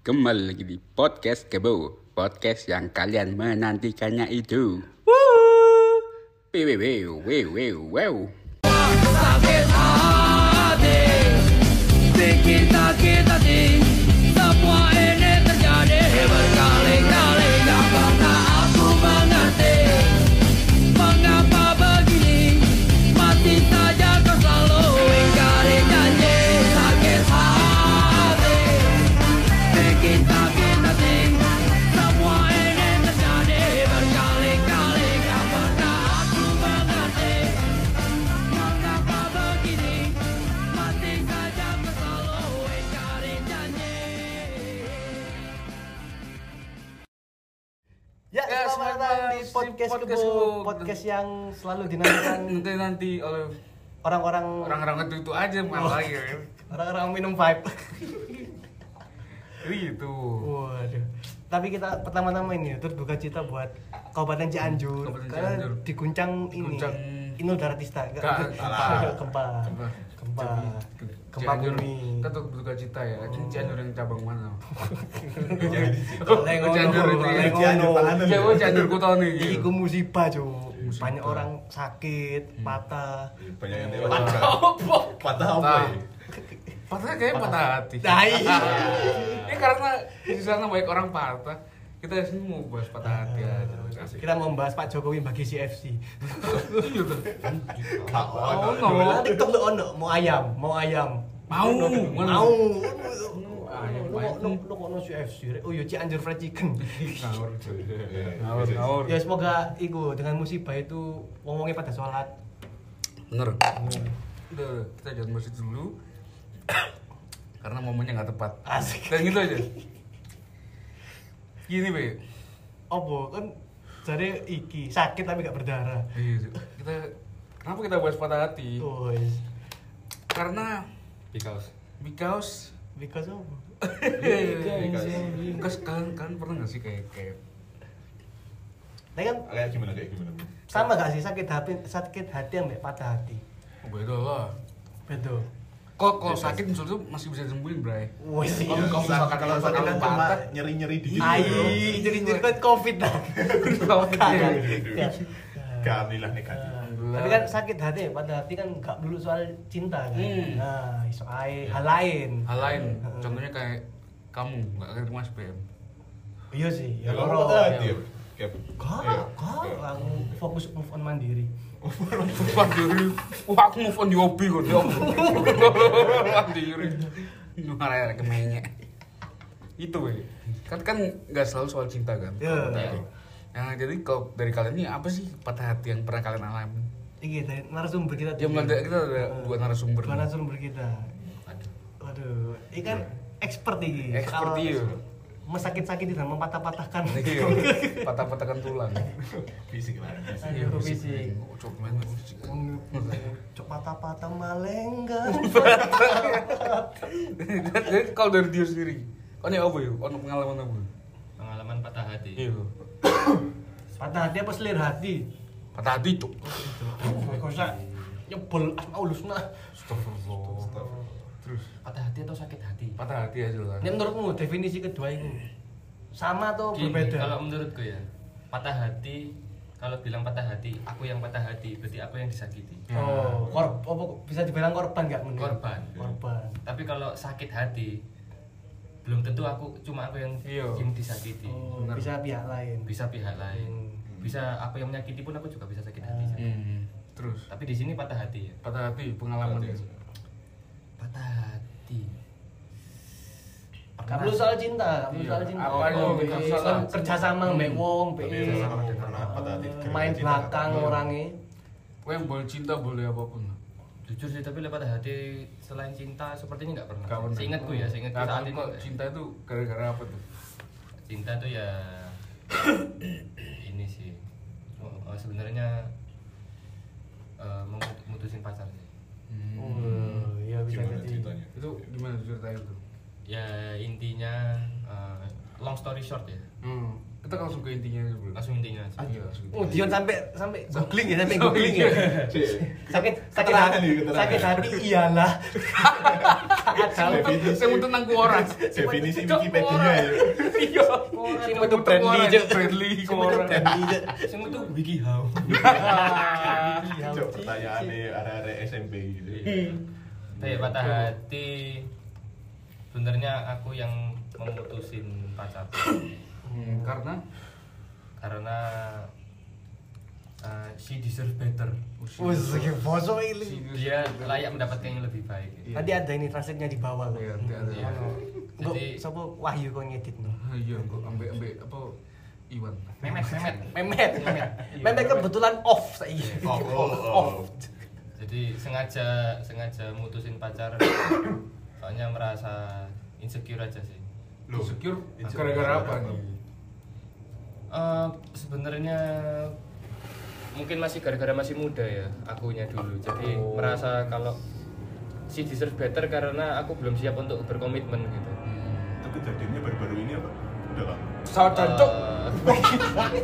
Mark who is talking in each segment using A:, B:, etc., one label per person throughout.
A: Kembali lagi di podcast Kebo Podcast yang kalian menantikannya itu Wew, wew, wew, wew, wew.
B: sakit
C: di podcast, yang selalu dinantikan
D: nanti nanti oleh
C: orang-orang
D: orang-orang itu itu aja malah lagi ya
C: orang-orang minum vibe.
D: gitu.
C: Waduh. Tapi kita pertama-tama ini terbuka cita buat Kabupaten Cianjur.
D: Kabupaten
C: karena
D: Cianjur.
C: diguncang ini. Inul Daratista, enggak
D: Gak,
C: gempa, gempa,
D: Gempa Cianjur
C: bumi.
D: kita tuh berduka cita ya Cianjur yang cabang mana Cianjur itu ya.
E: Cianjur panganan.
D: ya gue Cianjur ku tau nih
C: Iku musibah, Cuk.
D: Musibah.
C: Banyak orang sakit, patah.
E: banyak yang
C: Eh,
E: dewasa patah apa
D: Nah. patah kayak patah hati
C: Nah, iya.
D: ini karena di sana banyak orang patah kita di sini mau bahas patah hati aja
C: Kita mau membahas Pak Jokowi bagi CFC.
D: Oh, no.
C: Nah, TikTok lu ono, mau ayam, mau ayam.
D: Mau,
C: mau.
D: Ayam,
C: kok lu kok ono CFC? Oh iya Cianjur fried chicken.
D: ngawur ngawur
C: Ya semoga iku dengan musibah itu ngomongnya pada sholat.
D: bener. Udah kita jangan masjid dulu. Karena momennya nggak tepat.
C: Asik.
D: dan gitu aja gini be
C: Opo kan jadi iki sakit tapi gak berdarah.
D: Iya, kita kenapa kita bahas patah hati
C: Oh, yes.
D: karena
E: because
D: because
C: Because apa?
D: because kalian kalian pernah nggak sih kayak kayak
C: Tapi kan
E: kayak gimana kayak gimana
C: sama gak sih sakit hati sakit hati yang patah hati?
D: oh, beda lah
C: Betul.
D: Kok kalau sakit misalnya tuh masih bisa disembuhin bray
C: Wes
D: Kalau
C: iya.
D: kamu misalkan
E: kalau
D: kalau
E: sakit kan cuma
D: patah
E: nyeri nyeri dikit
C: Ai, jadi jadi kan covid lah.
D: Iya.
E: kamilah negatif
C: Tapi kan sakit hati, pada hati kan gak dulu soal cinta kan.
D: Hmm.
C: Nah, iso ae hal lain.
D: hal lain contohnya kayak kamu nggak keterima SPM
C: Iya sih,
E: ya kalau
C: loro.
E: patah hati ya kayak iya.
C: kak, aku fokus move on mandiri.
D: Mandiri, wah aku move on di hobi kok dia. Mandiri, marah. Itu weh, kan kan nggak selalu soal cinta kan.
C: Iya.
D: Nah, Nah, jadi kalau dari kalian ini apa sih patah hati yang pernah kalian alami?
C: Dari narasumber kita
D: Ya, dari- kita ada dua narasumber
C: Dua narasumber kita. Waduh, ini kan expert iki.
D: Expert, iya.
C: Mesakit-sakiti dan mempatah-patahkan.
D: Iya, patah-patahkan tulang.
E: fisik lah
C: fisik.
D: Oh, cok main fisik.
C: Cok patah-patah malenggan.
D: Jadi kalau dari dia sendiri, kan ya apa ya? Ono pengalaman apa?
F: pengalaman patah hati
D: Iya.
C: Patah hati apa selir hati?
D: Patah hati, cok.
C: Kok usah nyebel asmaul husna.
D: Astagfirullah. Terus
F: patah hati atau sakit hati
D: patah hati aja lah.
C: Ini menurutmu definisi kedua itu sama atau
F: Gini,
C: berbeda?
F: kalau menurutku ya patah hati kalau bilang patah hati aku yang patah hati berarti aku yang disakiti
C: Oh, kor apa bisa dibilang korban nggak menurut?
F: Korban.
C: Korban.
F: tapi kalau sakit hati belum tentu aku cuma aku yang
D: Iya.
F: yang disakiti
C: Oh,
D: Benar.
C: bisa pihak lain.
F: bisa pihak lain
C: Hmm.
F: bisa aku yang menyakiti pun aku juga bisa sakit hati
D: Hmm. Terus
F: tapi di sini patah hati ya
D: patah hati pengalaman
F: patah hati
C: Gak perlu soal cinta, perlu
D: Iya.
C: soal cinta.
D: Apa
C: Oh,
D: bukan
C: iya.
D: soal
C: Kan
D: cinta.
C: kerja sama mbak wong,
E: patah hati gara-gara
C: main belakang orangnya.
D: Gue yang boleh cinta boleh apa pun.
F: jujur sih tapi patah hati selain cinta sepertinya nggak pernah
D: Gak pernah.
F: seingatku ya seingatku
D: Nah,
F: saat ini nggak.
D: cinta itu gara-gara apa tuh?
F: cinta tuh ya ini sih oh, oh, sebenarnya eh, memut- mutusin pacar sih
C: Oh, iya bisa
E: gimana
C: jadi.
E: ceritanya
D: Itu gimana ceritain tuh?
F: ya intinya eh, long story short ya
C: Hmm.
D: Kita langsung ke intinya bro.
F: langsung intinya aja.
D: Iya, langsung.
C: Oh, Dion sampai sampai googling ya, sampai googling ya.
E: Cik.
C: Sakit sakit hati, sakit hati iyalah.
D: Sing untuk nang kuoran.
E: Definisi Wikipedia ya.
D: Iya.
F: Sing metu Bradley, Cuk.
D: Bradley kuoran.
F: Sing metu WikiHow.
E: Cok, pertanyaannya arah-arah SMP gitu.
F: Kayak patah hati. Sebenarnya aku yang memutusin pacarku
D: Hmm, Karena
F: karena uh, she deserve better.
C: Wes iki bosok ini.
F: Dia layak mendapatkan yang lebih baik.
C: Tadi ada ini translate-nya di bawah.
D: Iya, ada.
F: Iya. Jadi-
C: sapa Wahyu kok ngedit no?
D: Ah, Iya, kok ambek-ambek apa Iwan.
F: Memet, memet.
C: Memet, Memet. Memet kebetulan off saiki.
E: Oh, oh, oh.
F: Jadi sengaja sengaja mutusin pacar soalnya merasa insecure aja sih.
D: Insecure gara-gara apa nih?
F: Eh, sebenarnya mungkin masih gara-gara masih muda ya akunya dulu jadi
D: Oh.
F: merasa kalau si deserve better karena aku belum siap untuk berkomitmen gitu
E: Itu kejadiannya baru-baru ini apa? Udah lama.
D: Pesawat jancuk.
F: Eh,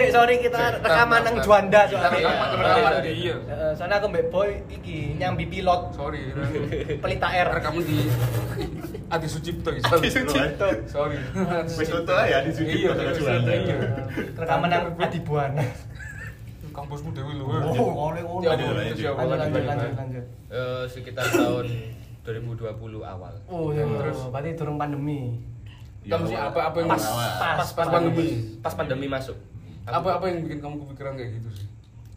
C: Sik sorry kita rekaman nang Juanda
F: Iya,
C: soalnya.
F: rekaman
D: di iya.
C: Eh, Soalnya aku mbak boy iki nyambi pilot
D: Sorry.
C: pelita air.
D: Rekaman di Adi Sucipto ya.
C: Adi Sucipto.
D: Sorry.
E: Wes foto ya di sini.
D: Iya,
E: foto
D: iya,
E: Juanda.
D: iya.
C: Rekaman nang Adibuana.
D: Kampusmu dewi lu.
C: Oh, oleh oleh.
D: Ya,
E: Lanjut, lanjut.
C: Lanjut
F: eh, sekitar tahun 2020 awal
C: Oh ya,
D: Terus?
C: berarti turun pandemi.
E: Iya,
D: Kamu sih
E: awal-
D: apa- apa yang-
C: Pas
E: awal.
C: pas
D: Pas pas pandemi.
F: pas pandemi masuk
D: Apa apa yang bikin kamu kepikiran kayak gitu sih?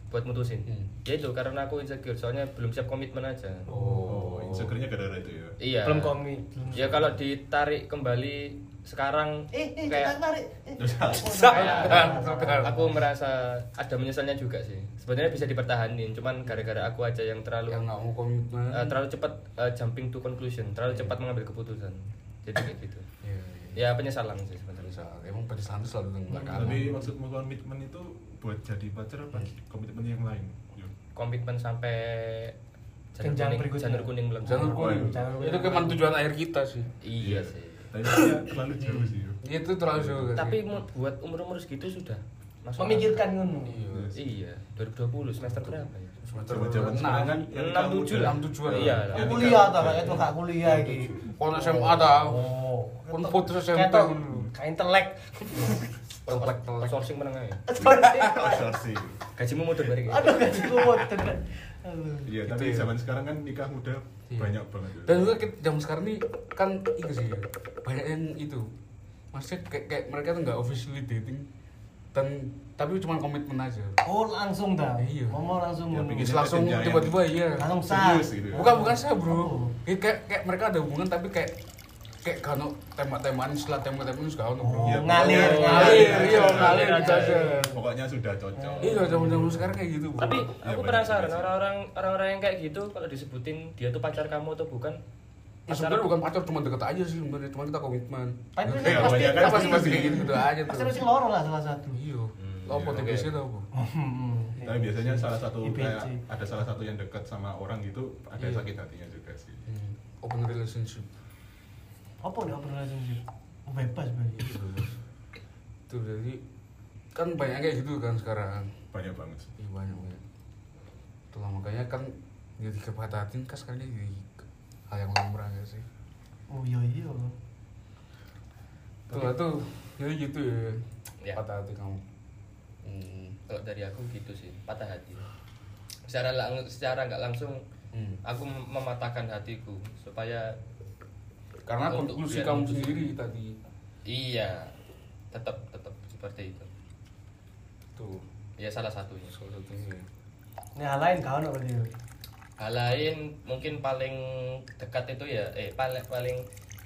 F: buat mutusin
D: Hmm.
F: ya itu karena aku insecure soalnya belum siap komitmen aja
E: Oh, insecure-nya gara-gara itu ya.
F: iya
C: Belum komit.
F: ya kalau ditarik kembali sekarang
C: Eh, eh,
F: kayak
C: kita tarik. Eh,
E: Terus
F: kayak
D: Sudah.
F: aku merasa ada menyesalnya juga sih sebenarnya bisa dipertahanin cuman gara-gara aku aja yang terlalu
D: yang mau komitmen.
F: eh, terlalu cepat eh, jumping to conclusion terlalu cepat mengambil keputusan jadi kayak gitu
D: Iya, iya.
F: ya penyesalan sih sebenarnya
D: Bisa. Emang penyesalan itu selalu tentang belakangan.
E: Tapi maksudmu komitmen itu buat jadi pacar apa? Komitmen yang lain? Yun.
F: komitmen sampai janur kuning janur kuning belum
D: Janur kuning. Itu ke mana tujuan akhir kita sih.
F: iya sih
E: Tapi maksudnya terlalu jauh sih.
D: Itu terlalu jauh kan
F: tapi
D: sih?
F: buat umur umur segitu sudah masuk
C: Memikirkan ngono.
D: Iya.
F: iya 2020 semester berapa ya
D: Semester
E: Zaman-zaman sekarang kan yang
F: Enam tujuh
D: enam tujuan.
F: Iya.
C: Kuliah
E: nikah-
C: ta kayak itu gak kuliah iki.
D: Kalau SMA tahu.
C: Oh,
D: Pun putus SMP
C: Ketok,
D: dulu.
C: Kayak intelek.
D: Telek telek.
F: sourcing menengah ya
E: Outsourcing.
F: gajimu mudah balik ya
C: Aduh gaji kuat tenan. Aduh.
E: Iya,
D: Gitu
E: tapi
D: ya.
E: zaman sekarang kan nikah muda
D: Iya.
E: banyak banget. Yun.
D: Dan juga kita zaman sekarang nih kan itu sih banyak yang itu. Maksudnya kayak, kayak mereka tuh nggak officially dating dan tapi cuma komitmen aja.
C: Oh langsung dah.
D: Iya.
C: Ngomong langsung
E: Ya,
D: langsung tiba-tiba iya.
C: Langsung sah.
E: Serius gitu ya.
D: Bukan bukan saya bro.
C: Oh.
D: Kayak, kayak kayak mereka ada hubungan tapi kayak kayak kano tembak-tembakan setelah tembak-tembakan suka ono bro.
C: Oh,
E: Iya,
C: ngalir,
D: ngalir, iya
C: ngalir
D: gitu aja.
E: Pokoknya sudah cocok.
D: Iya zaman-zaman sekarang kayak gitu bro.
F: tapi
E: Iya,
F: aku penasaran orang-orang orang-orang yang kayak gitu kalau disebutin dia tuh pacar kamu atau bukan
D: Ya, sebenarnya bukan pacar cuma deket aja sih sebenarnya cuma kita komitmen.
C: Tapi
E: Iya,
C: pasti
E: kan
D: Kita masih masih kayak gitu gitu aja tuh.
C: pasti mesti loro lah salah satu.
D: Iya.
F: Hmm,
D: Lo
F: iya,
D: potensinya
F: oke.
D: tau bu.
C: Hmm.
E: Tapi biasanya salah satu kayak ada salah satu yang dekat sama orang gitu ada
D: Iya.
E: sakit hatinya juga sih.
D: Open relationship.
C: Apa nih open relationship? Oh, bebas berarti.
D: Tuh jadi kan banyak kayak gitu kan sekarang.
E: Banyak banget. sih.
D: Iya banyak banyak. Itulah makanya kan jadi kepatahin kan sekarang jadi hal yang lumrah ya sih.
C: Oh iya iya.
D: Tuh lah tuh jadi gitu ya.
F: Ya.
D: Patah hati kamu.
F: Hmm, kalau dari aku gitu sih patah hati secara lang secara nggak langsung
D: Hmm.
F: aku mem- mematahkan hatiku supaya
D: Karena
F: Untuk
D: konklusi kamu sendiri tadi.
F: iya tetap tetap seperti itu
D: Tuh.
F: ya salah satunya
D: Salah satunya.
C: Ini hal lain kau berarti.
F: hal lain mungkin paling dekat itu ya eh paling paling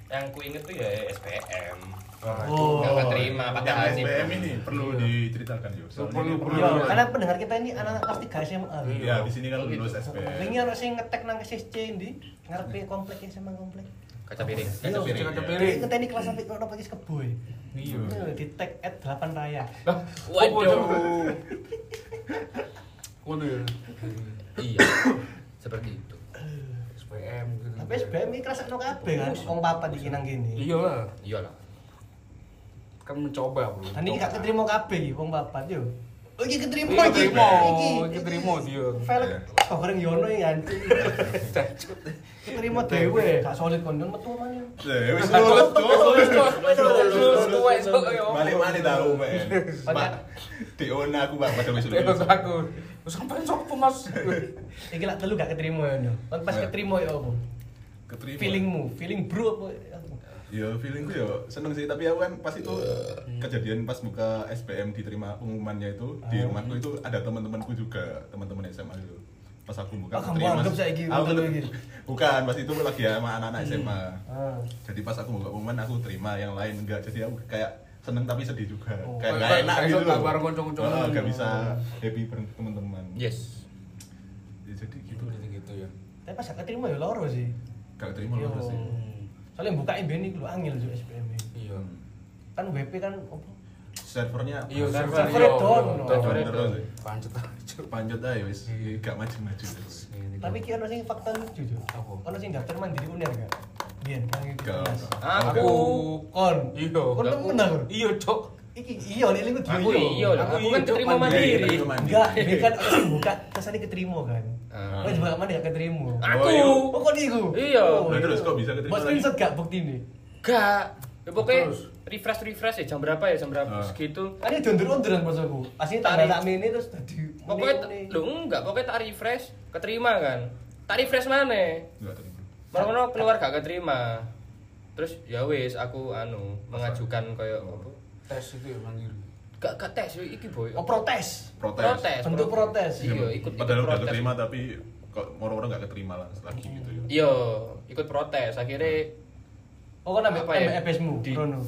F: yang ku inget tuh ya SPM
C: Oh.
F: nggak keterima patah
E: Yang
F: hati
E: SBM ini perlu diceritakan yuk. Soalnya
D: Perlu,
E: ini
D: perlu.
C: Iya,
D: Iya.
C: karena pendengar kita ini anak-anak kelas 3 SMA.
E: Iya, di sini kan lulus
F: Gitu.
E: SBM.
C: Ini orang sing ngetek nang SSC ndi? Ngarepe komplek SMA komplek.
F: kaca piring
E: Kaca piring,
D: Kaca
E: iya.
D: piring.
C: Jadi ngeteni kelas sampai ono pakai kebo.
D: Iya.
C: Di tag at 8 raya.
F: Waduh.
D: Waduh ya.
F: iya seperti itu
D: SPM gitu.
C: Tapi SBM iki kerasa kabeh kan wong papat iki nang kene.
D: Iya lah.
F: iyalah
D: Kan mencoba bro.
C: Dan iki gak keterima kabeh iki wong papat yo. Oh iki keterima
D: Iya,
C: iki.
D: keterima,
C: Iki
D: keterima dia.
C: Velg oh goreng Yono ya anjing. Keterima dhewe, gak solid kon metu mana.
E: Ya wis lulus tuh.
D: Terus tuwek sok yo.
E: Balik mana tahu men. Pak
C: Banyak.
E: Dion aku Pak padahal wis lulus.
D: aku. Sampai sopo Mas?
C: Iki lak telu gak keterima Yono. Kon pas
E: Ya.
C: keterima ya apa?
E: Keterima.
C: Feelingmu, feeling bro apa?
E: Ya feelingku ya seneng sih tapi aku kan pas itu kejadian pas buka SPM diterima pengumumannya itu di
C: Ah.
E: rumahku itu ada teman-temanku juga teman-teman SMA itu pas aku buka
C: Ah, kamu anggap saiki
E: aku
C: undang
E: tuh-
C: lagi?
E: bukan pas itu lagi sama anak-anak SMA
C: Ah.
E: jadi pas aku buka pengumuman aku terima yang lain enggak jadi aku kayak seneng tapi sedih juga
C: Oh.
E: kayak nggak enak gitu loh
D: bareng konco-konco.
E: Ah, nggak bisa happy bareng teman-teman
F: Yes.
E: Ya, jadi gitu
D: Gitu gitu ya.
C: Tapi pas gak keterima ya loro sih.
E: gak terima loh sih
C: Soalnya buka beni lu angel juga SPM.
D: Iya.
C: Kan WP kan apa?
E: servernya
D: Iya,
C: server
D: iya,
C: down,
D: iya,
C: no.
D: down. Pancet aja.
E: panjat aja wis gak maju-maju terus
C: Tapi ki ono sing fakta lucu jo.
D: Apa?
C: Ono sing daftar mandiri UNER gak? Biyen itu. Kelas.
F: Aku.
C: Kon.
D: Iya.
C: Kon temen aku.
D: Iya, Cok.
C: Iki iya nek liku
F: Aku iya lah.
D: Aku
F: Aku kan keterima
D: mandiri.
C: Enggak, ini kan buka kesane keterima kan.
F: Ah.
C: Kok juga mana gak keterima?
F: Aku.
E: Oh, iya.
C: Oh kok iku?
F: Iya.
C: Oh,
E: Lah,
C: iya.
E: terus kok bisa keterima
C: Buat screenshot gak bukti ini?
F: Gak. Ya pokoknya
D: Terus?
F: refresh refresh ya jam berapa ya jam berapa
E: Ah.
F: segitu.
C: Kan ini dondur-donduran pas aku. Aslinya tak
F: Tarik.
C: tak mini terus tadi.
F: Pokoknya lu enggak, pokoknya tak refresh, keterima kan. Tak refresh mana?
E: Enggak terima.
F: Malah keluar gak keterima. Terus ya wis aku anu mengajukan koyo apa?
D: Tes itu ya mandiri.
F: Gak gak tes yo iki boy.
C: Oh protes.
E: protes,
F: Protes.
C: Bentuk protes.
F: Iya, ikut ikut
E: padahal udah
F: protes.
E: keterima tapi kok moro-moro gak keterima lah lagi gitu ya
F: Iya, ikut protes. Akhirnya
C: Oh kan
F: Apa ya?
C: FSmu,
F: Di-
C: Rono.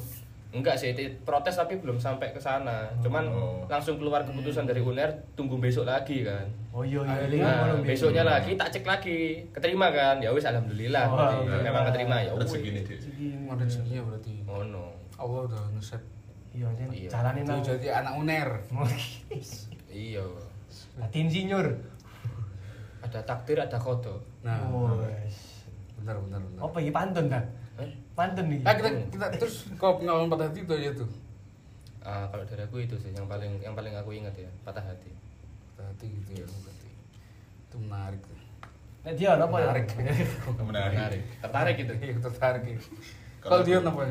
F: enggak sih, itu protes tapi belum sampai ke sana. Cuman
E: Oh.
F: langsung keluar keputusan dari UNER, tunggu besok lagi kan.
C: Oh iya iya.
D: Ah,
C: iya,
F: Nah, besoknya lagi tak cek lagi, keterima kan? Ya wis alhamdulillah.
C: Oh.
F: Memang keterima ya wis.
E: rezeki
C: Segini.
D: Ada rezekinya berarti.
F: Oh no.
D: Allah udah ngeset
C: Iya, Jen.
F: Iya.
C: jalanin nang.
D: jadi anak uner.
F: Iya.
C: Hati insinyur.
F: Ada takdir, ada kodo.
D: Nah,
C: Oh, wes.
D: bentar bentar bentar.
C: Apa ya pantun dah?
F: Eh?
C: Pantun nih.
D: Nah, kita kita terus kalau pengalaman patah hati itu aja tuh.
F: Ah, kalau dari aku itu sih yang paling yang paling aku ingat ya, patah hati.
D: Patah hati gitu ya berarti. Itu menarik tuh.
C: Nek dia apa ya?
D: Menarik.
E: menarik
F: Menarik. Tertarik gitu.
D: Iya, tertarik. ya.
E: Kalau
D: dia apa?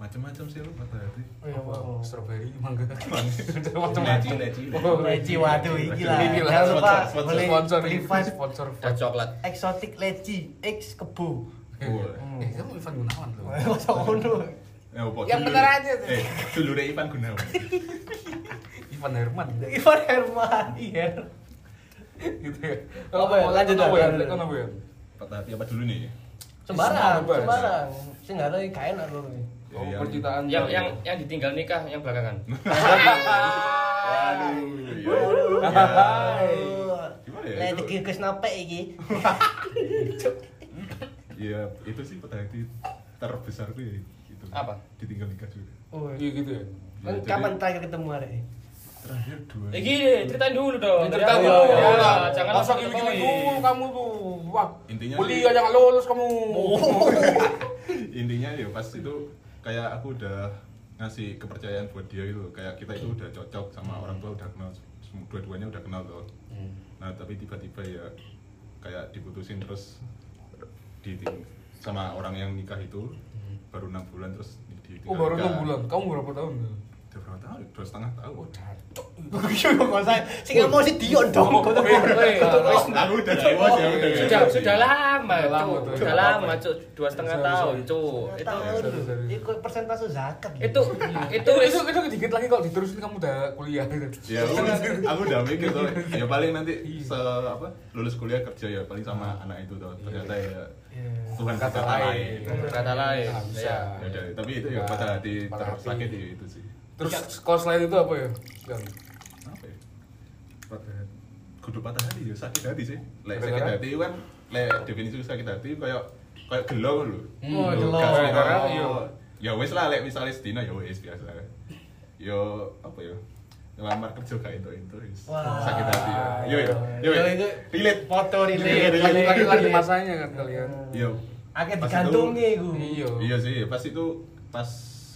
E: Macam-macam sih lu patah hati
C: Oh iya, apa?
D: Strawberry, mangga.
E: leci
D: Macam-macam.
E: leci
D: Oh,
C: Leci waduh iki lah. Jangan lupa
E: sponsor,
C: boleh
D: sponsor
C: beli
D: ini, sponsor
F: Ada coklat.
C: eksotik leci X kebo.
D: Eh, kamu Ivan Gunawan loh.
C: Masa ngono.
E: Ya, apa,
D: Yang bener aja tuh.
E: eh dulure Ivan Gunawan
D: Ivan Herman.
C: Ivan Herman, iya.
D: gitu ya.
C: Apa ya? Lanjut,
D: apa ya?
C: lanjut.
D: Kan apa ya?
E: patah hati apa dulu nih
C: Sembarang, sembarang. Sing tahu gak enak loh.
D: Oh,
E: Iya,
D: percintaan.
F: Yang yang yang ditinggal nikah yang belakangan.
E: waduh ya. Gimana ya,
C: Lah
E: itu-
C: dikikis nape iki?
E: Iya, itu sih patah hati terbesar tuh ya itu.
F: Apa?
E: Ditinggal nikah juga.
C: Oh.
D: Iya gitu ya.
C: Kan
E: Ya,
C: kapan
E: jadi-
C: terakhir ketemu hari?
E: Terakhir dua.
F: Iki ceritain dulu dong.
D: Cerita
F: Ya,
D: dulu.
F: ya,
D: Ya,
F: jangan langsung ketahui.
D: dulu kamu tuh. Wah,
E: Intinya
D: kuliah jangan lulus kamu.
E: Intinya ya pas itu kayak aku udah ngasih kepercayaan buat dia gitu. Kayak kita itu udah cocok sama orang tua udah kenal dua-duanya udah kenal tuh.
F: Hmm.
E: Nah, tapi tiba-tiba ya kayak diputusin terus di sama orang yang nikah itu baru enam bulan terus di,
D: Oh baru enam bulan. Kamu berapa tahun?
E: Udah berapa tahun? Dua setengah tahun.
C: Iya kok saya sing mau si Dion dong.
E: Udah
F: Sudah sudah lama,
D: Sudah lama
F: Cuk. Dua setengah tahun. Cuk. Itu.
C: Itu persentase zakat.
F: itu itu
D: Itu itu, itu dikit lagi kalau diterusin kamu udah kuliah.
E: Ya, aku, udah mikir tuh. Ya paling nanti se apa lulus kuliah kerja ya paling sama anak itu tuh. Ternyata ya
C: Iya.
E: Tuhan
D: Kata lain.
F: kata lain. Ya.
E: Tapi itu ya pada hati. tersakit ya itu sih.
D: Terus kalau selain itu apa ya? Gang?
E: Apa ya? Patah hati. Kudu patah hati ya sakit hati sih. Lek sakit hati kan lek definisi sakit hati kayak kayak gelo lho.
C: Oh,
E: Lho,
C: gelo.
E: ora,
D: iya.
E: Ya wis lah lek misalnya sedina ya wis biasa. Yo apa ya? Ngelamar kerja gak itu itu. Sakit hati ya. Yo yo. Yo.
C: Yo,
E: Relate.
C: Foto
E: Relate.
D: Lagi lagi lagi masanya kan kalian.
E: Yo. Pas
C: digantungi iku.
D: Iya.
E: Iya sih, pas itu pas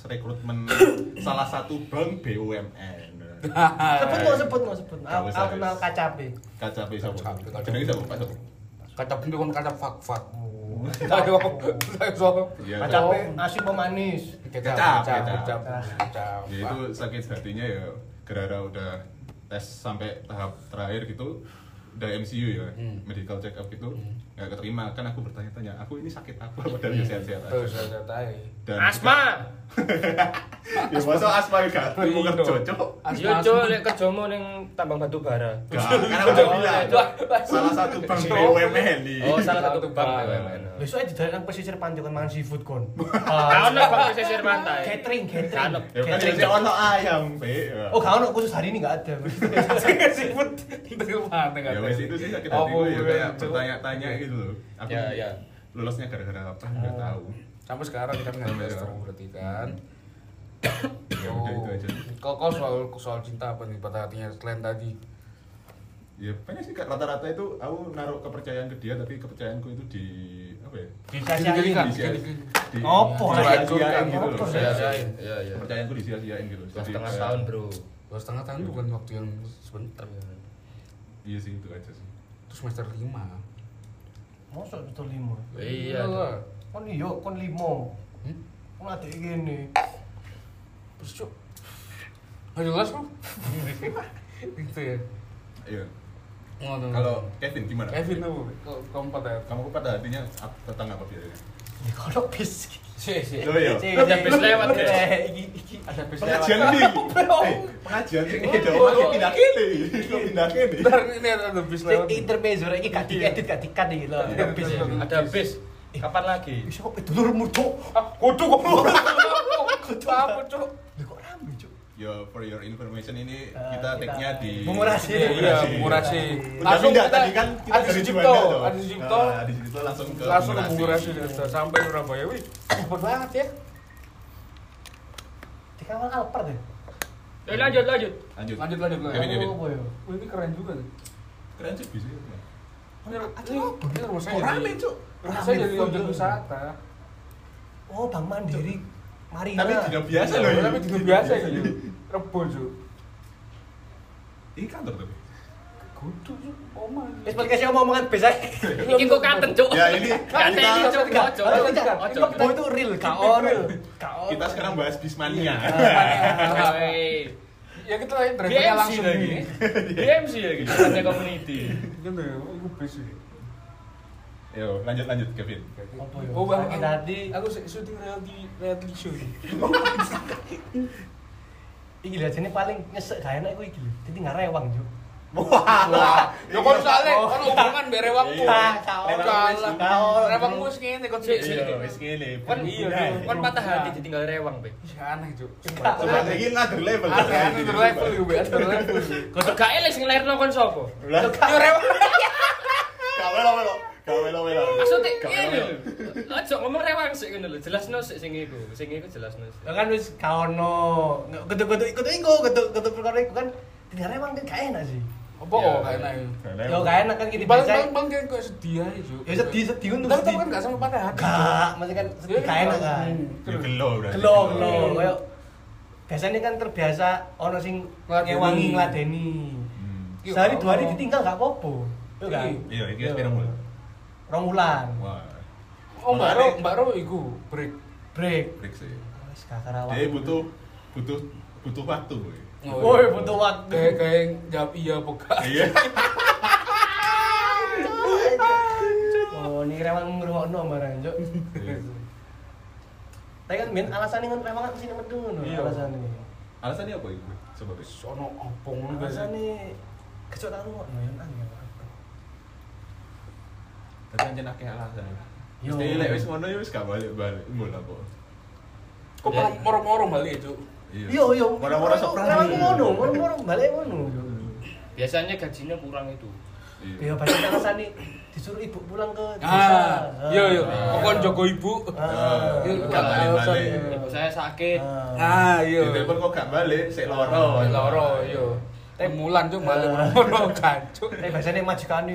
E: rekrutmen salah satu bank BUMN.
C: Sebut mau sebut mau sebut. Aku kenal. KCP.
E: KCP siapa? Jenenge siapa? Pak siapa?
D: Kaca pun kon kaca fak fak.
C: KCP nasi pemanis.
D: Kecap,
E: kecap. Ya itu sakit hatinya ya gara-gara udah tes sampai tahap terakhir gitu udah MCU ya
D: Hmm.
E: medical check up itu nggak keterima kan aku bertanya-tanya aku ini sakit apa padahal ya sehat-sehat aja
D: Terus
E: dan
B: Asma.
E: ya masa asma gak terima
D: Iya.
E: kerja cok
B: Yo cuk lek kerjamu ning tambang batu bara.
E: Gak, kan aku udah
B: Oh,
E: bilang
B: itu.
E: salah satu bank BUMN
B: Oh, salah satu bank. BUMN.
C: Besok aja jalan pesisir pantai kan mangan seafood kon.
B: Kau nak bang pesisir pantai.
C: Catering, catering.
E: Ya kan
C: Catering.
E: jadi ono ayam
C: Oh, gak ono khusus hari ini gak ada.
D: Seafood. Itu mana
E: ya wes itu sih sakit hatiku ya
D: iya,
E: kayak bertanya-tanya gitu loh aku
B: Ya, ya.
E: lulusnya gara-gara apa nggak tahu
D: Sampai sekarang kita nggak
E: sekarang.
D: berarti kan.
E: ya udah itu aja
D: Kau kau soal soal cinta apa nih pada hatinya selain tadi?
E: ya banyak sih Kak. rata-rata itu aku naruh kepercayaan ke dia tapi kepercayaanku itu di apa ya
C: Disia-siain.
E: Disia- di
C: Opo,
E: disia-siain
C: ya,
E: gitu
C: opo,
E: loh
C: ya,
B: ya, ya, ya.
E: kepercayaanku disia-siain gitu
B: Dua
E: Jadi
B: setengah tahun bro.
D: Dua setengah tahun bukan waktu yang sebentar.
E: iya sih itu aja sih
D: Terus semester lima.
C: Mosok itu lima.
B: Iya.
D: lah.
C: Kon iya, kon limo.
D: Hmm?
C: Kon adek gini.
D: Terus cuk. Nggak jelas lu. Gitu ya.
E: iya
D: Ngono.
E: kalau Kevin gimana
D: Kevin tuh ke- keempat ya.
E: kamu pada hatinya tentang apa biasanya
C: Ya kono bis.
D: Si si.
E: oh iya
B: Ada bis lewat.
C: Eh, iki iki.
D: Ada bis
E: pengajian
D: lewat.
E: pengajian sih ini jauh lagi pindah kene kok pindah kene
D: Bentar, ini ada bis lewat.
C: Intermezzo iki gak diedit gak dikat iki lho. Bis.
B: Ada bis. Kapan lagi?
C: Wis kok dulurmu cuk.
D: Ah, kudu kok. Kudu apa cuk?
C: Kok
E: ya for your information ini
C: Eh,
E: kita take-nya di
C: Mengurasi.
D: Iya, iya,
E: mengurasi. Udah
D: Langsung
E: pindah
D: kita-
E: tadi kan kita
D: Adi
E: dari
D: Sucipto,
E: Juanda tuh.
D: Adi Sucipto.
E: Nah, Adi Sucipto langsung ke
D: Langsung ke.
E: Mengurasi
D: sampai Surabaya. Wih, cepet banget ya.
C: Dikawal Alphard ya.
B: Eh, lanjut lanjut.
E: lanjut
D: Lanjut lanjut
E: Kevin,
D: lanjut.
E: Kevin.
C: Ya?
D: Wih, ini keren juga nih.
E: keren sih bisa
D: Ini, ini, ini rumah saya.
E: Kok rame,
D: jadi-
E: Cuk?
D: Rumah saya jadi objek wisata.
C: Oh, Bang Mandiri. Marina.
E: tapi tidak biasa
D: Iya,
E: loh ini.
D: Tapi juga biasa ini. Rebo cuk.
E: ini kantor tapi
D: Kudu cuk. Oma.
C: Wis podcast yang omongan bis ae.
B: Iki kok kanten cuk.
E: ya ini
B: Kanten iki cuk. Ojo. Ojo.
C: Ini itu real, gak ono.
E: kita sekarang bahas bismania.
D: Ya kita lagi langsung
B: lagi. BMC lagi. Ada community.
D: Gitu ya, aku bis ya.
E: Yo lanjut lanjut Kevin
C: Apa ya?
D: Oh, bang,
C: Sakit
D: aku- syuting reality reality show.
C: Iki lho jane paling nyesek gak enak iku iki lho. Ditinggal rewang, Juk.
D: Wah, ya kon soalnya
C: Oh.
D: kon hubungan bare.
E: Iya.
D: Kalah.
C: Kau.
D: Rewangku wis ngene kon
B: Sik.
E: Iya, wis ngene.
B: Kon
D: Iya,
B: iya,
D: iya.
B: kon patah hati ditinggal rewang, Be.
D: Aneh cuk.
E: Coba lagi ngatur level.
D: Under level gue, under level.
B: Kok gak elek sing lairno kon sapa?
D: Yo rewang.
E: melo. Gak melo melo.
B: Maksudnya ngene lho. Aja ngomong rewang sik ngono lho. Jelasno sik sing iku. Sing iku jelasno sik.
C: Ya kan wis gak ono. Kudu-kudu ikut iku, kudu-kudu perkara iku kan ditinggal rewang kan gak enak sih.
D: Apa
B: Iya.
D: kok gak enak?
C: Yo gak enak kan gini
D: Bang
C: biasa.
D: bang bang kayak kok sedih aja cuk.
C: Ya sedih sedih untuk
D: Tapi tapi kan gak sama pada hati.
C: Gak, maksudnya kan sedih gak enak kan.
E: Ya gelo berarti.
C: Gelo, gelo. Kayak biasanya kan terbiasa ono sing ngewangi ngladeni.
E: Hmm.
C: Sehari dua hari ditinggal gak apa-apa. Yo kan.
E: Iya, iki wis pirang bulan?
C: Rong wulan.
E: Wah,
D: Oh Mbak Ro, Mbak Ro iku break.
C: Break.
E: break sih.
C: Wis gak karawang.
E: Dia butuh butuh butuh waktu. boy.
C: Woi, butuh waktu.
D: Kayak kayak jawab iya apa.
E: Iya.
C: Oh, ini rewang ngrungokno barang, Cuk. Tapi kan men alasannya kan rewang kan sini medeng ngono
D: Iya.
C: alasannya.
E: Alasannya apa itu? Coba guys.
D: Sono apa ngono guys.
C: Alasannya kecok tak rungokno ya angel.
E: Tapi anjen akeh alasan.
C: Yo.
E: Mesti lek wis ngono ya wis gak balik-balik. Mbul apa?
D: Kok moro- moro-moro balik cuk.
C: Iya, iya.
E: Mora-mora soprano.
C: Rewang ngono, moro-moro balik ngono.
B: Biasanya gajinya kurang itu.
C: Ya pasti alasannya disuruh ibu pulang ke desa.
D: Ah, iya iya.
C: Ah.
D: Kok kon jago ibu.
C: Ah.
D: Iya,
E: Gak balik-balik.
B: Ibu saya sakit.
C: Ah.
D: Ah, iya.
E: Telepon kok gak balik, sik loro.
D: loro iya. Tapi mulan cuk balik moro gancuk.
C: Tapi biasanya majikan ini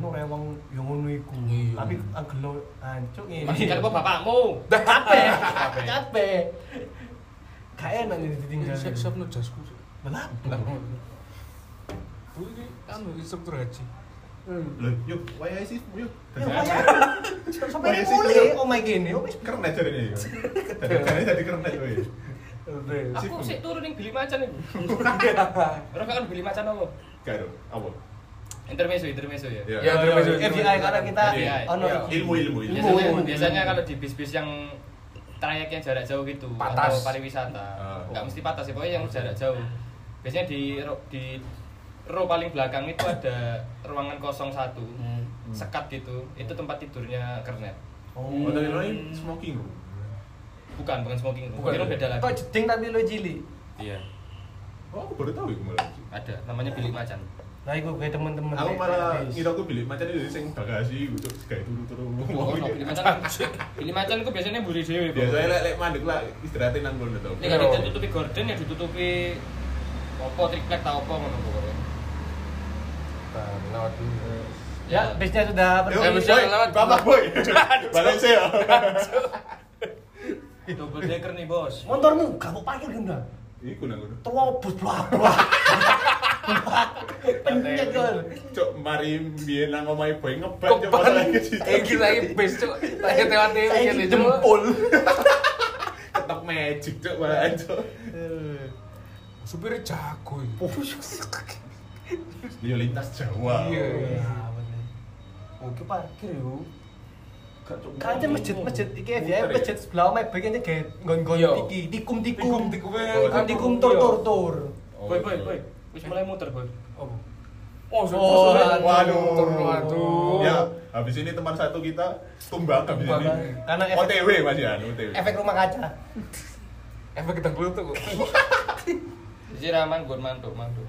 C: jano rewang yang ngono iku.
D: Iya.
C: Tapi anggelo ancuk ini.
B: Masih kan kok bapakmu.
C: capek, capek. Gak enak nih ditinggal.
D: Siap siap no jasku.
C: Lah,
D: Bu ini anu instruktur haji.
E: Loh, yuk, wayai sih, yuk.
C: Ya, sampai mulai oh my gini, oh wis
E: Keren aja ini. Jadi jadi keren aja. woy.
B: Aku sih turun ning bilik macan iku. Ora kan bilik macan apa?
E: Gak ada, apa?
B: Intermezzo, intermezzo ya.
E: Ya.
D: Ya, terima kasih.
C: FBI karena kita
B: FBI.
C: ono
B: Iya.
C: iki.
E: Ilmu, ilmu, ilmu.
B: Biasanya,
C: Ilmu.
B: biasanya kalau di bis-bis yang trayek yang jarak jauh gitu
D: Patas.
B: atau pariwisata,
E: Ah.
B: nggak mesti patas sih, pokoknya yang jarak jauh. Biasanya di ro- di row paling belakang itu ada ruangan 01
D: Hmm.
B: sekat gitu. Itu tempat tidurnya kernet.
E: Oh, tadi lain smoking room.
B: Bukan, bukan smoking room.
D: Bukan.
B: Room beda lagi.
C: Kok jeding tapi lo cilik.
B: Iya,
E: Oh, aku baru tahu itu malah.
B: ada. Namanya bilik macan.
C: Lah iku kayak temen-temen.
E: Aku malah ngira aku bilik macan itu sing bagasi gitu, kayak turu-turu.
B: Oh, no, bilik macan. bilik macan itu biasanya buri dewe.
E: Biasanya lek lek mandek lah istirahatin nang kono to.
B: Ini kan ditutupi gorden ya ditutupi apa triplek tau apa ngono
D: lewat dulu.
C: Ya, bisnya sudah pergi.
D: Bisa
E: boy,
D: lewat.
E: Bapak boy. Balik saya.
B: Double decker nih, Bos.
C: Motormu gak mau parkir genda.
E: Iku nang kono.
C: Terobos blak kan.
E: Cok mari biyen nang omahe boy cok.
D: Eh kita lagi cok. Lagi TV
C: jempol.
E: Ketok magic cok cok.
D: Supirnya jago.
E: Dia lintas Jawa.
D: Iya.
C: Oke parkir yo.
E: Gak, Cok.
C: Kan aja masjid masjid iki ya
E: ya?
C: masjid sebelah nggon-nggon
D: Iya.
C: iki tikum tikum tikum tikum tur tur tur.
E: Oh,
B: Boy, boy,
E: iya.
B: boy. Wis mulai muter, Boy.
D: Oh,
C: Oh,
D: oh,
E: Waduh.
D: waduh.
E: Ya, habis ini teman satu kita tumbang habis ini.
C: Karena efek-
E: OTW Mas Yan, OTW.
C: Efek rumah kaca.
D: Efek kita tuh.
B: Jadi raman gue mantuk, mantuk.